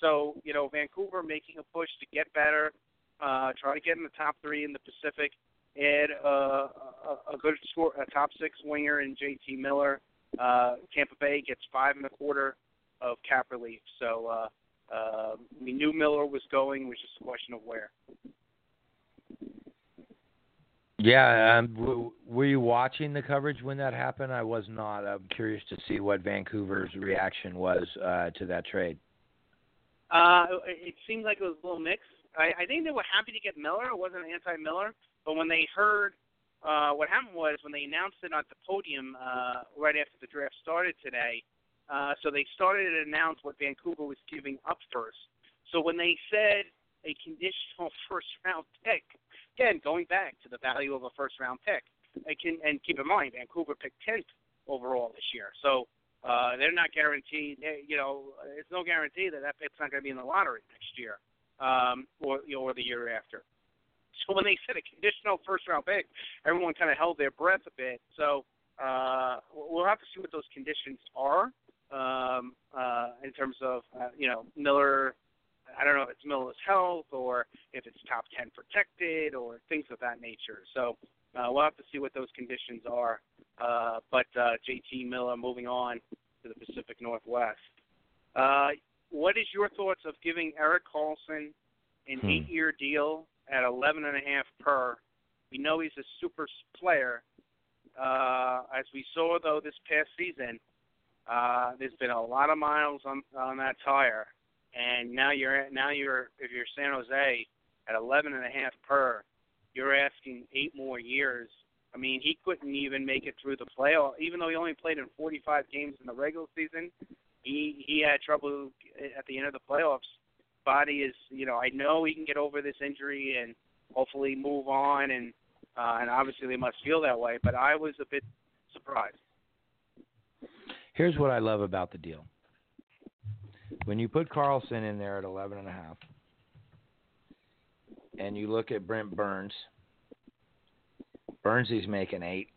So you know, Vancouver making a push to get better, uh, try to get in the top three in the Pacific add uh, a, a good score, a top six winger in JT Miller. Uh, Tampa Bay gets five and a quarter of cap relief. So uh, uh, we knew Miller was going, it was just a question of where. Yeah, um, w- were you watching the coverage when that happened? I was not. I'm curious to see what Vancouver's reaction was uh, to that trade. Uh, it seemed like it was a little mixed. I, I think they were happy to get Miller. It wasn't anti-Miller, but when they heard uh, what happened was when they announced it at the podium uh, right after the draft started today. Uh, so they started to announce what Vancouver was giving up first. So when they said a conditional first round pick, again going back to the value of a first round pick, I can and keep in mind Vancouver picked tenth overall this year. So uh, they're not guaranteed. You know, it's no guarantee that that pick's not going to be in the lottery next year, um, or you know, or the year after. So when they said a conditional first round pick, everyone kind of held their breath a bit. So uh, we'll have to see what those conditions are um, uh, in terms of uh, you know Miller. I don't know if it's Miller's health or if it's top ten protected or things of that nature. So uh, we'll have to see what those conditions are. Uh, but uh, JT Miller moving on to the Pacific Northwest. Uh, what is your thoughts of giving Erik Karlsson an Hmm. eight-year deal at eleven and a half per? We know he's a super player. Uh, as we saw though this past season, uh, there's been a lot of miles on on that tire, and now you're now you're if you're San Jose at eleven and a half per, you're asking eight more years. I mean, he couldn't even make it through the playoff, even though he only played in 45 games in the regular season. He he had trouble at the end of the playoffs. Body is, you know, I know he can get over this injury and hopefully move on, and uh, and obviously they must feel that way. But I was a bit surprised. Here's what I love about the deal. When you put Karlsson in there at 11 and a half, and you look at Brent Burns, Burns he's making eight,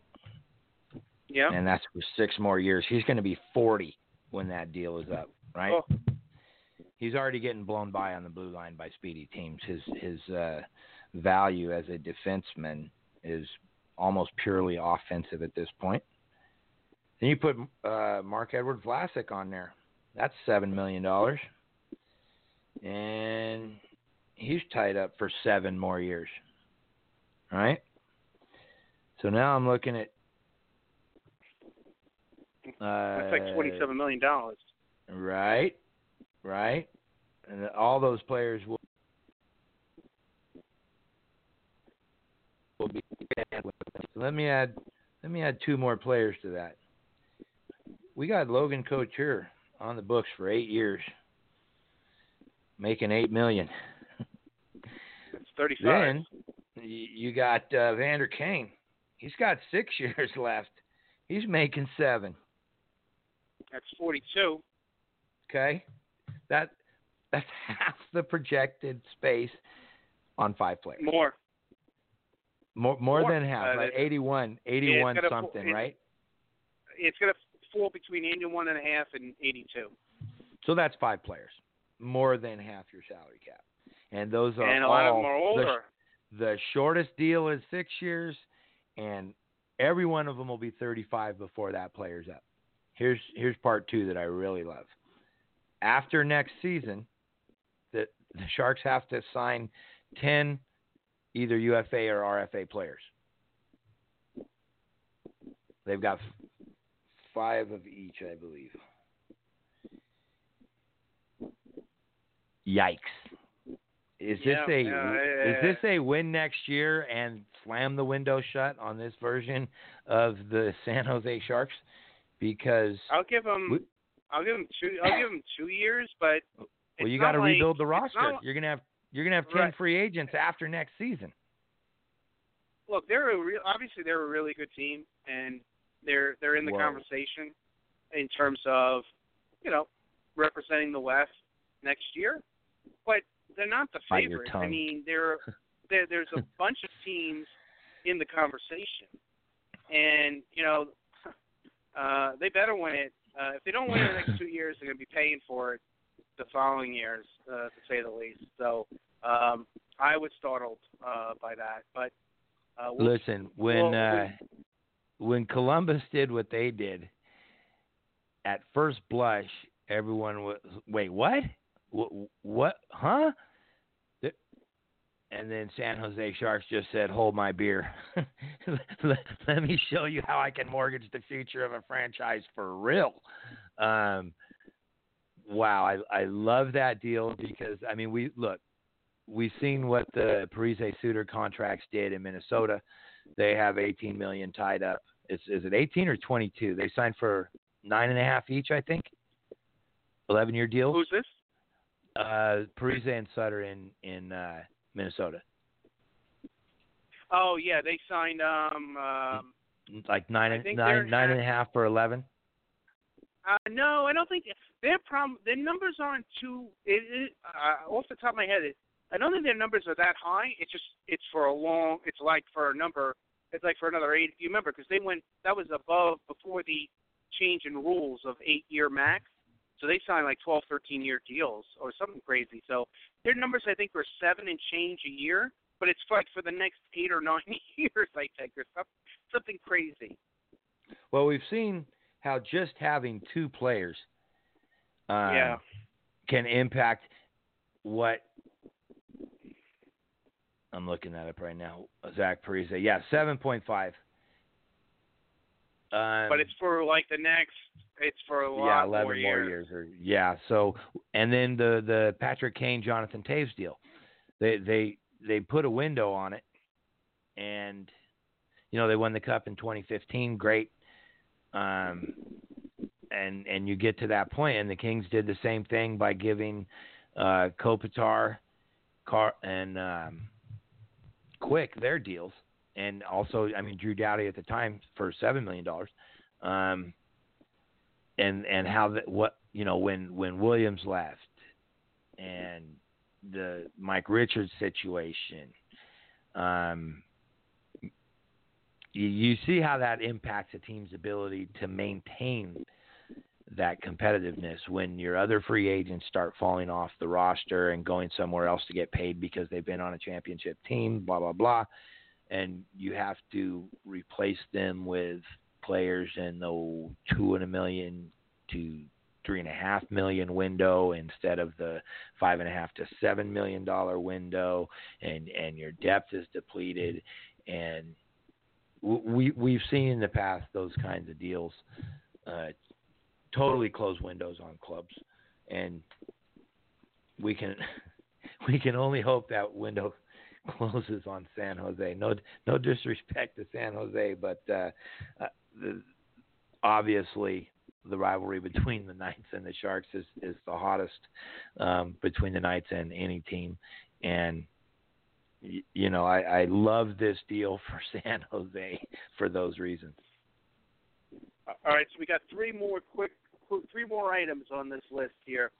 Yeah. and that's for six more years. He's going to be 40 when that deal is up, right? Oh, He's already getting blown by on the blue line by speedy teams. His his uh, value as a defenseman is almost purely offensive at this point. Then you put uh, Marc-Edouard Vlasic on there. That's seven million dollars, and he's tied up for seven more years. Right. So now I'm looking at. Uh, that's like 27 million dollars. Right, right, and all those players will will be. Let me add. Let me add two more players to that. We got Logan Couture on the books for eight years, making eight million. It's 35. Then you got uh, Vander Kane. He's got six years left. He's making seven. That's 42. Okay, that that's half the projected space on five players. More. More more More. than half, Uh, like it's- 81, 81 gonna- something, right? It's going to fall between 81 and a half and 82. So that's five players, more than half your salary cap, and those are and a all lot of them are the- older. The, shortest deal is six years, and every one of them will be 35 before that player's up. Here's here's part two that I really love. after next season, the the Sharks have to sign ten either UFA or RFA players. They've got five of each, I believe. Yikes! Is this Yeah, a yeah, is this a win next year and slam the window shut on this version of the San Jose Sharks? Because I'll give them. We- I'll give them two. I'll give them two years, but well, you got to like- rebuild the roster. not- You're gonna have you're gonna have ten Right. free agents after next season. look, they're a real. Obviously, they're a really good team, and they're they're in the Whoa. conversation in terms of you know representing the West next year. But they're not the Bite favorite. I mean, there there there's a bunch of teams in the conversation, and you know uh, they better win it. Uh, if they don't win it in the next two years, they're going to be paying for it the following years, uh, to say the least. So um, I was startled uh, by that, but uh, we'll Listen, when well, uh, when Columbus did what they did, at first blush, everyone was, "Wait, what? What? what? Huh?" And then San Jose Sharks just said, "Hold my beer. let, me show you how I can mortgage the future of a franchise for real." Um, wow, I I love that deal because I mean we look we've seen what the Parise Suter contracts did in Minnesota. They have 18 million tied up. Is is it 18 or 22? They signed for nine and a half each, I think. 11 year deal. Who's this? Uh, Parise and Suter in in uh, Minnesota, Oh yeah, they signed um um like nine I and think they're nine nine and a half for 11. uh, no, I don't think their problem their numbers aren't too it, it uh, off the top of my head it, I don't think their numbers are that high. It's just it's for a long it's like for a number it's like for another eight. You remember because they went that was above before the change in rules of eight year max. So they signed like 12, 13 year deals or something crazy. So their numbers I think were seven and change a year, but it's like for the next eight or nine years I think or something something crazy. Well, we've seen how just having two players um, yeah. can impact what I'm looking that up right now. Zach Parise, yeah, seven point five. Um, but it's for like the next. It's for a lot yeah, eleven more more years. years. Or yeah, so and then the the Patrick Kane, Jonathan Toews deal, they they they put a window on it, and you know they won the cup in 2015. Great, um, and and you get to that point, and the Kings did the same thing by giving uh, Kopitar, Car and um, Quick their deals, and also I mean Drew Doughty at the time for seven million dollars. Um, and and how that what you know when when Williams left and the Mike Richards situation um you, you see how that impacts a team's ability to maintain that competitiveness when your other free agents start falling off the roster and going somewhere else to get paid because they've been on a championship team blah blah blah. And you have to replace them with players in the two and a million to three and a half million window instead of the five and a half to seven million dollar window and and your depth is depleted. And we we've seen in the past those kinds of deals uh totally close windows on clubs and we can we can only hope that window closes on San Jose. No, no disrespect to San Jose, but uh, uh, the, obviously the rivalry between the Knights and the Sharks is is the hottest um, between the Knights and any team, and you know I, I love this deal for San Jose for those reasons. All right, so we got three more quick, three more items on this list here.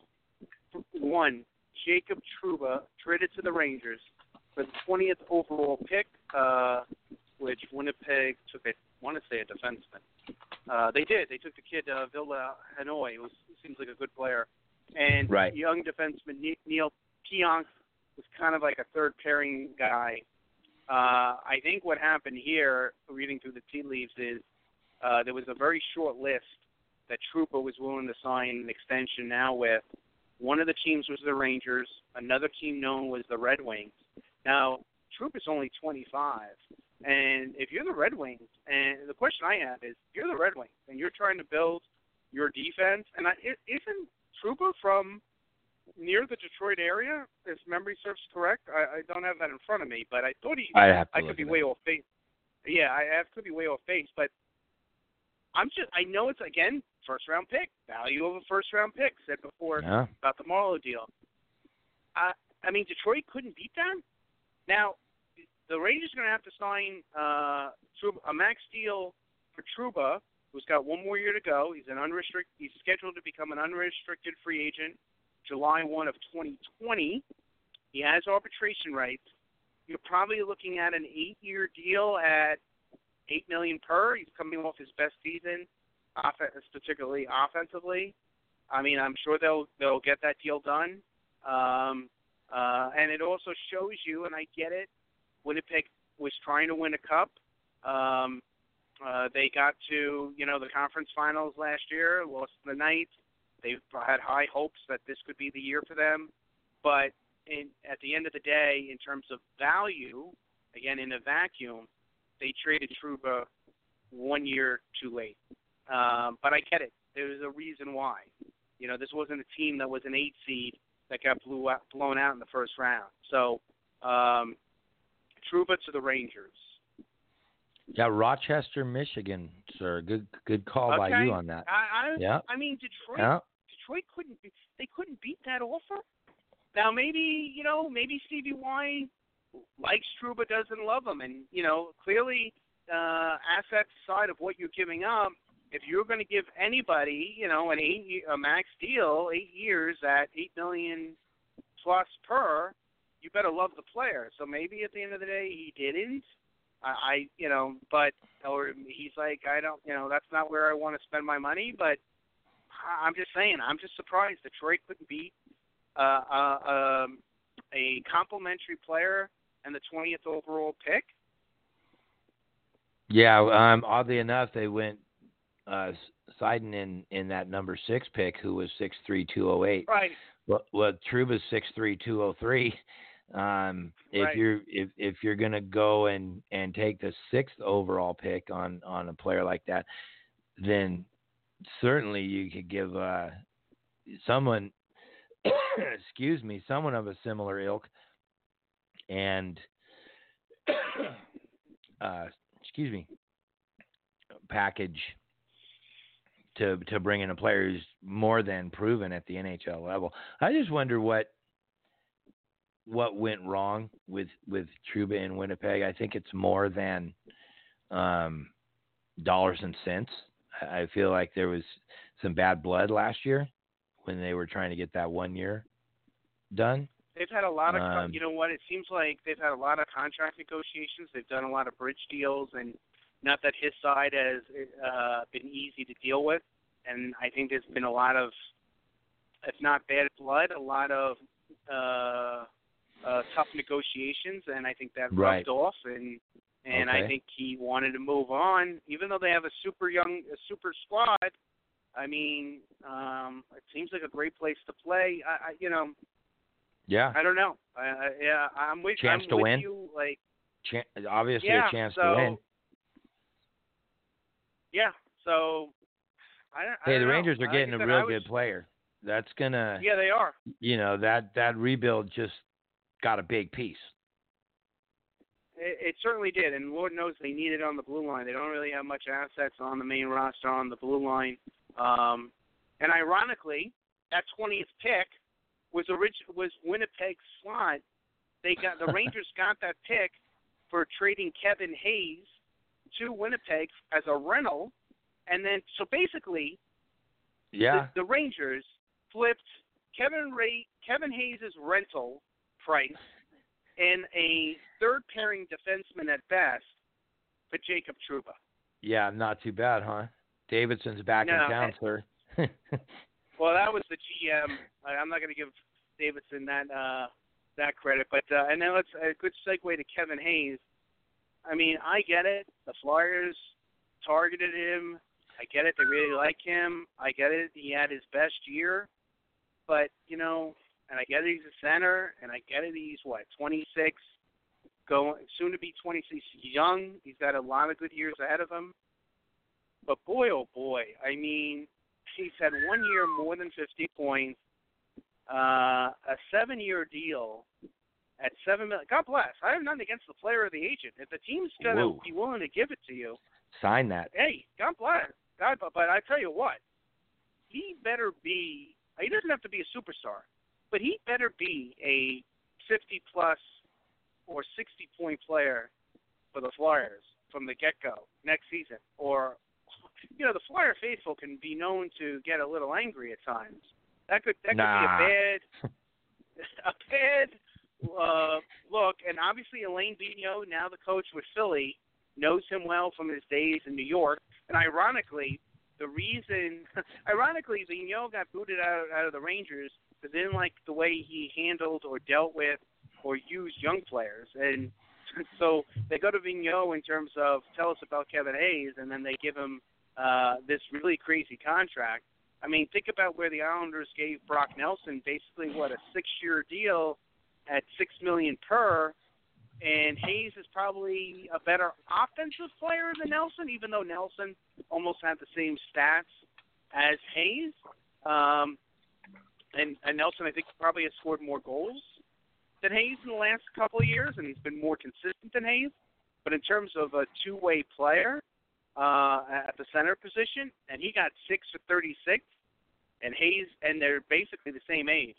One, Jacob Trouba traded to the Rangers for the 20th overall pick, uh, which Winnipeg took. I want to say a defenseman. Uh, they did. They took the kid uh, Ville Heinola, who seems like a good player, and Right. young defenseman Neal Pionk was kind of like a third pairing guy. Uh, I think what happened here, reading through the tea leaves, is uh, there was a very short list that Trouba was willing to sign an extension now with, One of the teams was the Rangers. Another team known was the Red Wings. Now, Trouba is only 25, and if you're the Red Wings, and the question I have is, if you're the Red Wings and you're trying to build your defense, and I, isn't Trouba from near the Detroit area, if memory serves correct? I, I don't have that in front of me, but I thought he. I have to I could be way off base. Yeah, I have could be way off base, but I'm just. I know it's again first round pick, value of a first round pick. Said before yeah. about the Marleau deal. I I mean Detroit couldn't beat that. Now the Rangers are going to have to sign uh, a max deal for Trouba, who's got one more year to go. He's an unrestricted. He's scheduled to become an unrestricted free agent July 1 of 2020. He has arbitration rights. You're probably looking at an eight-year deal at eight million per. He's coming off his best season, particularly offensively. I mean, I'm sure they'll they'll get that deal done. Um, uh, and it also shows you, and I get it. Winnipeg was trying to win a cup. Um, uh, they got to you know the conference finals last year, lost the ninth. They had high hopes that this could be the year for them, but in, at the end of the day, in terms of value, again in a vacuum, they traded Trouba one year too late. Um, but I get it. There was a reason why. You know, this wasn't a team that was an eight seed that got blew out, blown out in the first round. So, um, Trouba to the Rangers. Yeah, Rochester, Michigan, sir. Good, good call okay. by you on that. I, I, yeah. I mean, Detroit. Yeah. Detroit couldn't. They couldn't beat that offer. Now, maybe you know, maybe Stevie Y likes Trouba, doesn't love him, and you know, clearly, uh, assets side of what you're giving up. If you're going to give anybody, you know, an eight a max deal, eight years at eight million plus per, you better love the player. So maybe at the end of the day, he didn't. I, I you know, but or he's like, I don't, you know, that's not where I want to spend my money. But I'm just saying, I'm just surprised Detroit couldn't beat uh, uh, um, a complimentary player and the 20th overall pick. Yeah, um, oddly enough, they went uh, Seider in in that number six pick, who was six three two oh eight. Right. Well, well, Trouba's six three two oh three. Um, if right. you're if if you're gonna go and and take the sixth overall pick on on a player like that, then certainly you could give uh, someone, excuse me, someone of a similar ilk, and uh, excuse me, package to to bring in a player who's more than proven at the NHL level. I just wonder what what went wrong with with Trouba in Winnipeg. I think it's more than um, dollars and cents. I feel like there was some bad blood last year when they were trying to get that one year done. They've had a lot of, Um, you know what? It seems like they've had a lot of contract negotiations. They've done a lot of bridge deals, and not that his side has uh, been easy to deal with. And I think there's been a lot of, if not bad blood, a lot of uh, uh, tough negotiations, and I think that rubbed off. And and I think he wanted to move on, even though they have a super young, a super squad. I mean, um, it seems like a great place to play. I, I you know, Yeah, I don't know. I, I, yeah, I'm with, Chance I'm to with win? you. Like, Chan obviously yeah, a chance so, to win. Yeah, so I, don't- I Hey, the don't know. Rangers are getting a real was- good player. That's gonna, Yeah, they are. you know, that that rebuild just got a big piece. It, it certainly did, and Lord knows they need it on the blue line. They don't really have much assets on the main roster on the blue line. Um, and ironically, that 20th pick was orig- was Winnipeg's slot. They got the Rangers got that pick for trading Kevin Hayes to Winnipeg as a rental, and then so basically Yeah, the, the Rangers flipped Kevin Ray Kevin Hayes' rental price and a third pairing defenseman at best for Jacob Trouba. yeah, not too bad, huh? Davidson's back No, in town, and- sir. Well, that was the GM. I- I'm not going to give Davidson that uh, that credit, but uh, and then let's a good segue to Kevin Hayes. I mean, I get it. The Flyers targeted him. I get it. They really like him. I get it. He had his best year. but you know, and I get it. He's a center, and I get it. He's what 26, going soon to be 26. He's young. He's got a lot of good years ahead of him. But boy, oh boy, I mean, he's had one year more than 50 points, uh, a seven-year deal at seven million. God bless. I have nothing against the player or the agent. If the team's gonna Whoa. be willing to give it to you, Sign that. hey, God bless. God, but, but I tell you what, he better be. He doesn't have to be a superstar, but he better be a 50 plus or 60 point player for the Flyers from the get go next season. Or, you know, the Flyer faithful can be known to get a little angry at times. That could that Nah. could be a bad a bad uh, look. And obviously, Alain Vigneault, now the coach with Philly, knows him well from his days in New York. And ironically, the reason, ironically, Vigneault got booted out out of the Rangers because they didn't like the way he handled or dealt with or used young players. And so they go to Vigneault in terms of tell us about Kevin Hayes, and then they give him uh, this really crazy contract. I mean, think about where the Islanders gave Brock Nelson basically what a six-year deal at six million per, and Hayes is probably a better offensive player than Nelson, even though Nelson almost had the same stats as Hayes. Um, and, and Nelson, I think, probably has scored more goals than Hayes in the last couple of years, and he's been more consistent than Hayes. But in terms of a two-way player uh, at the center position, and he got six for 36, and Hayes, and they're basically the same age.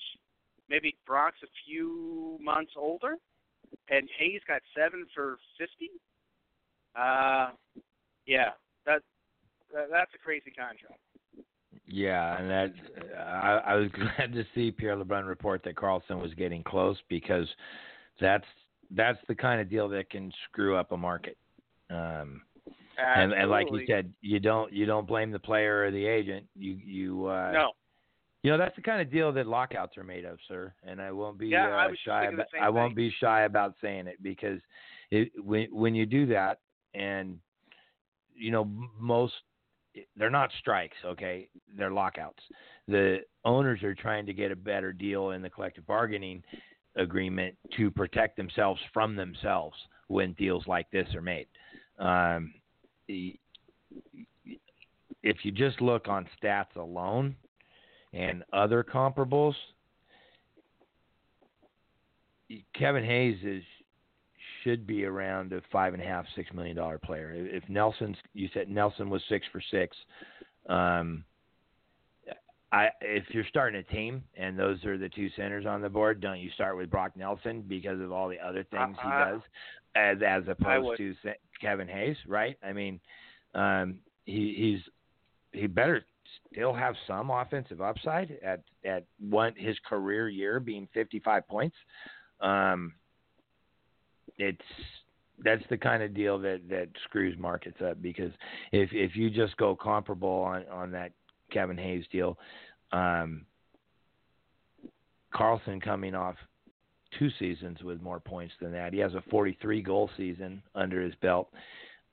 Maybe Brock's a few months older, and Hayes got seven for 50. Uh, yeah, that, that that's a crazy contract. Yeah, and that I, I was glad to see Pierre LeBrun report that Karlsson was getting close because that's that's the kind of deal that can screw up a market. Um, and, and like you said, you don't you don't blame the player or the agent. You you uh, no, you know that's the kind of deal that lockouts are made of, sir. And I won't be Yeah, uh, I shy. About, I won't be shy about saying it because it, when when you do that, and you know most they're not strikes, okay? They're lockouts. The owners are trying to get a better deal in the collective bargaining agreement to protect themselves from themselves when deals like this are made. Um, if you just look on stats alone and other comparables, Kevin Hayes is should be around a five and a half, six million dollar player. If Nelson's, you said Nelson was six for six. Um, I if you're starting a team and those are the two centers on the board, don't you start with Brock Nelson because of all the other things he Uh, does, as as opposed to Kevin Hayes, right? I mean, um, he he's he better still have some offensive upside at at one his career year being 55 points. Um, it's that's the kind of deal that that screws markets up because if if you just go comparable on on that Kevin Hayes deal, um, Karlsson coming off two seasons with more points than that. He has a 43 goal season under his belt.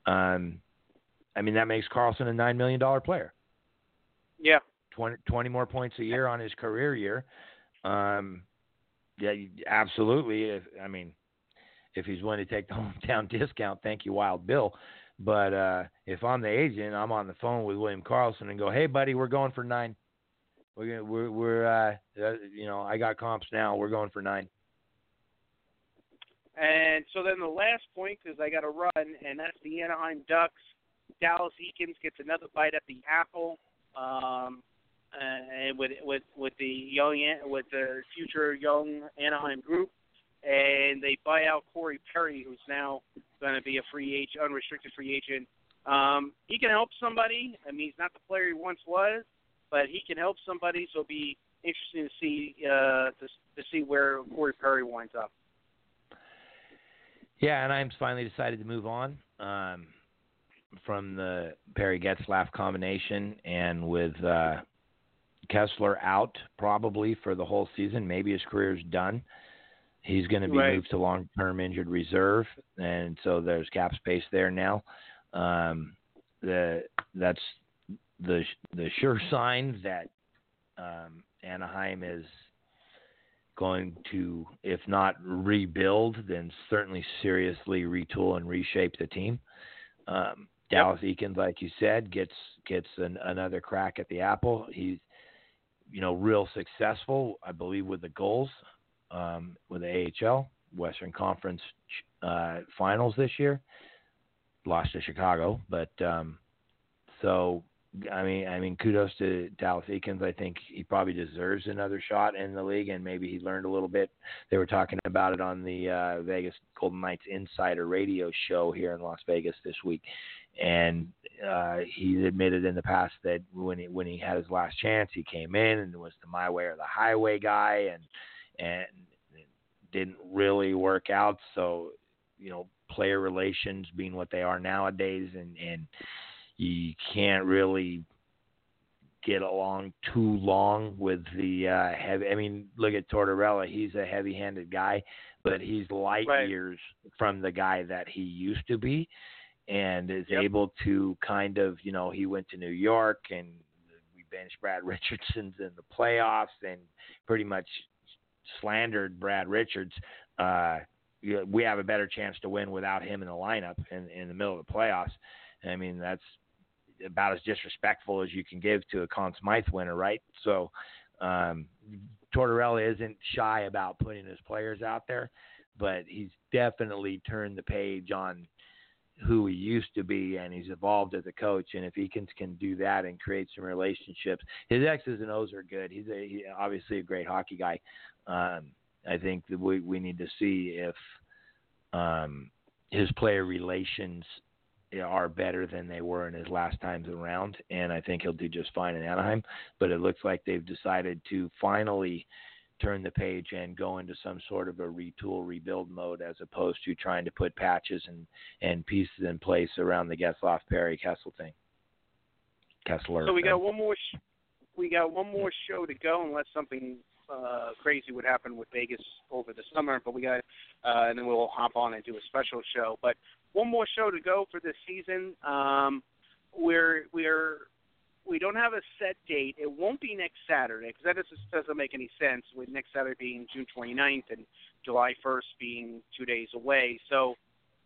Um, I mean that makes Karlsson a nine million dollar player. Yeah, 20, 20 more points a year on his career year. Um, yeah, absolutely. If, I mean, if he's willing to take the hometown discount, thank you, Wild Bill. But uh, if I'm the agent, I'm on the phone with William Karlsson and go, "Hey, buddy, we're going for nine. We're gonna, we're we're uh, uh, you know, I got comps now. We're going for nine. And so then the last point, because I got to run, and that's the Anaheim Ducks. Dallas Eakins gets another bite at the apple, um, and with with with the young with the future young Anaheim group, and they buy out Corey Perry, who's now going to be a free agent, unrestricted free agent. Um, he can help somebody. I mean, he's not the player he once was, but he can help somebody. So it'll be interesting to see uh, to to see where Corey Perry winds up. Yeah, and I'm finally decided to move on um, from the Perry Getzlaf combination, and with uh, Kesler out probably for the whole season, maybe his career's done. He's going to be Right. moved to long-term injured reserve, and so there's cap space there now. Um, the that's the the sure sign that um, Anaheim is going to, if not rebuild, then certainly seriously retool and reshape the team. Um, Dallas Eakins, like you said, gets gets an, another crack at the apple. He's you know real successful, I believe, with the goals um, with the AHL Western Conference uh, Finals this year. Lost to Chicago, but um, so I mean, I mean, kudos to Dallas Eakins. I think he probably deserves another shot in the league, and maybe he learned a little bit. They were talking about it on the uh, Vegas Golden Knights Insider Radio show here in Las Vegas this week, and uh, he admitted in the past that when he when he had his last chance, he came in and was the my way or the highway guy, and and didn't really work out. So, you know, player relations being what they are nowadays, and and you can't really get along too long with the uh heavy I mean look at Tortorella he's a heavy-handed guy but he's light right. years from the guy that he used to be and is yep. able to kind of you know he went to New York and we benched Brad Richardson's in the playoffs and pretty much slandered Brad Richards uh we have a better chance to win without him in the lineup in in the middle of the playoffs I mean that's about as disrespectful as you can give to a Conn Smythe winner, right? So um, Tortorella isn't shy about putting his players out there, but he's definitely turned the page on who he used to be, and he's evolved as a coach. And if he can can do that and create some relationships, his X's and O's are good. He's a he, obviously a great hockey guy. Um, I think that we we need to see if um, his player relations are better than they were in his last times around, and I think he'll do just fine in Anaheim. But it looks like they've decided to finally turn the page and go into some sort of a retool, rebuild mode, as opposed to trying to put patches and and pieces in place around the Getzlaf Perry Kessel thing. Kesler. So we got one more. Sh- we got one more show to go, unless something uh, crazy would happen with Vegas over the summer. But we got, uh, and then we'll hop on and do a special show. But one more show to go for this season. Um, we're we're we don't have a set date. It won't be next Saturday because that just doesn't make any sense. With next Saturday being June 29th and July 1st being two days away, so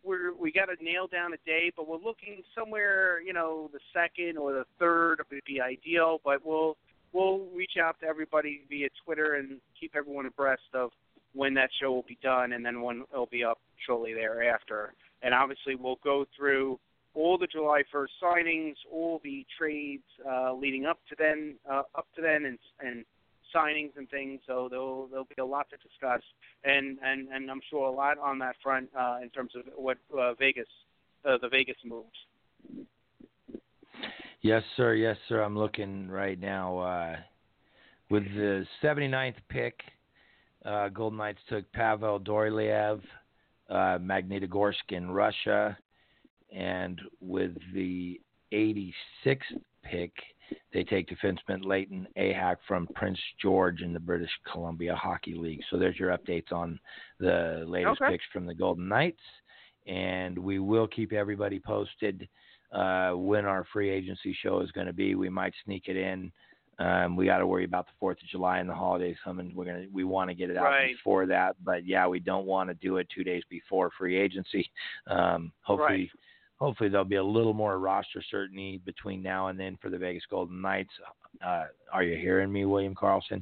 we're we got to nail down a day. But we're looking somewhere, you know, the second or the third would be ideal. But we'll we'll reach out to everybody via Twitter and keep everyone abreast of when that show will be done and then when it'll be up shortly thereafter and obviously we'll go through all the July 1st signings, all the trades uh, leading up to then, uh, up to then, and and signings and things. So there'll there'll be a lot to discuss, and and and I'm sure a lot on that front uh, in terms of what uh, Vegas, uh, the Vegas moves. Yes, sir. Yes, sir. I'm looking right now uh, with the 79th pick. Uh, Golden Knights took Pavel Dorofeyev uh, Magnitogorsk in Russia, and with the 86th pick, they take defenseman Layton Ahac from Prince George in the British Columbia Hockey League. So there's your updates on the latest okay. picks from the Golden Knights, and we will keep everybody posted uh, when our free agency show is going to be. We might sneak it in um, we got to worry about the Fourth of July and the holidays coming. We're gonna we want to get it out right. before that, but yeah, we don't want to do it two days before free agency. Um, hopefully, right. Hopefully there'll be a little more roster certainty between now and then for the Vegas Golden Knights. Uh, are you hearing me, William Karlsson?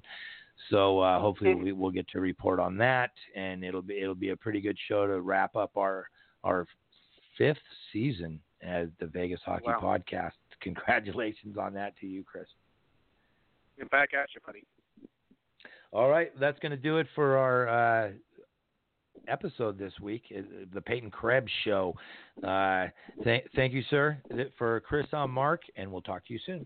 So uh, hopefully we, will get to report on that, and it'll be it'll be a pretty good show to wrap up our our fifth season as the Vegas Hockey wow. Podcast. Congratulations on that to you, Chris. Get back at you, buddy. All right, that's going to do it for our uh, episode this week, uh, the Peyton Krebs Show. Uh, th- thank you, sir, for Chris on Mark, and we'll talk to you soon.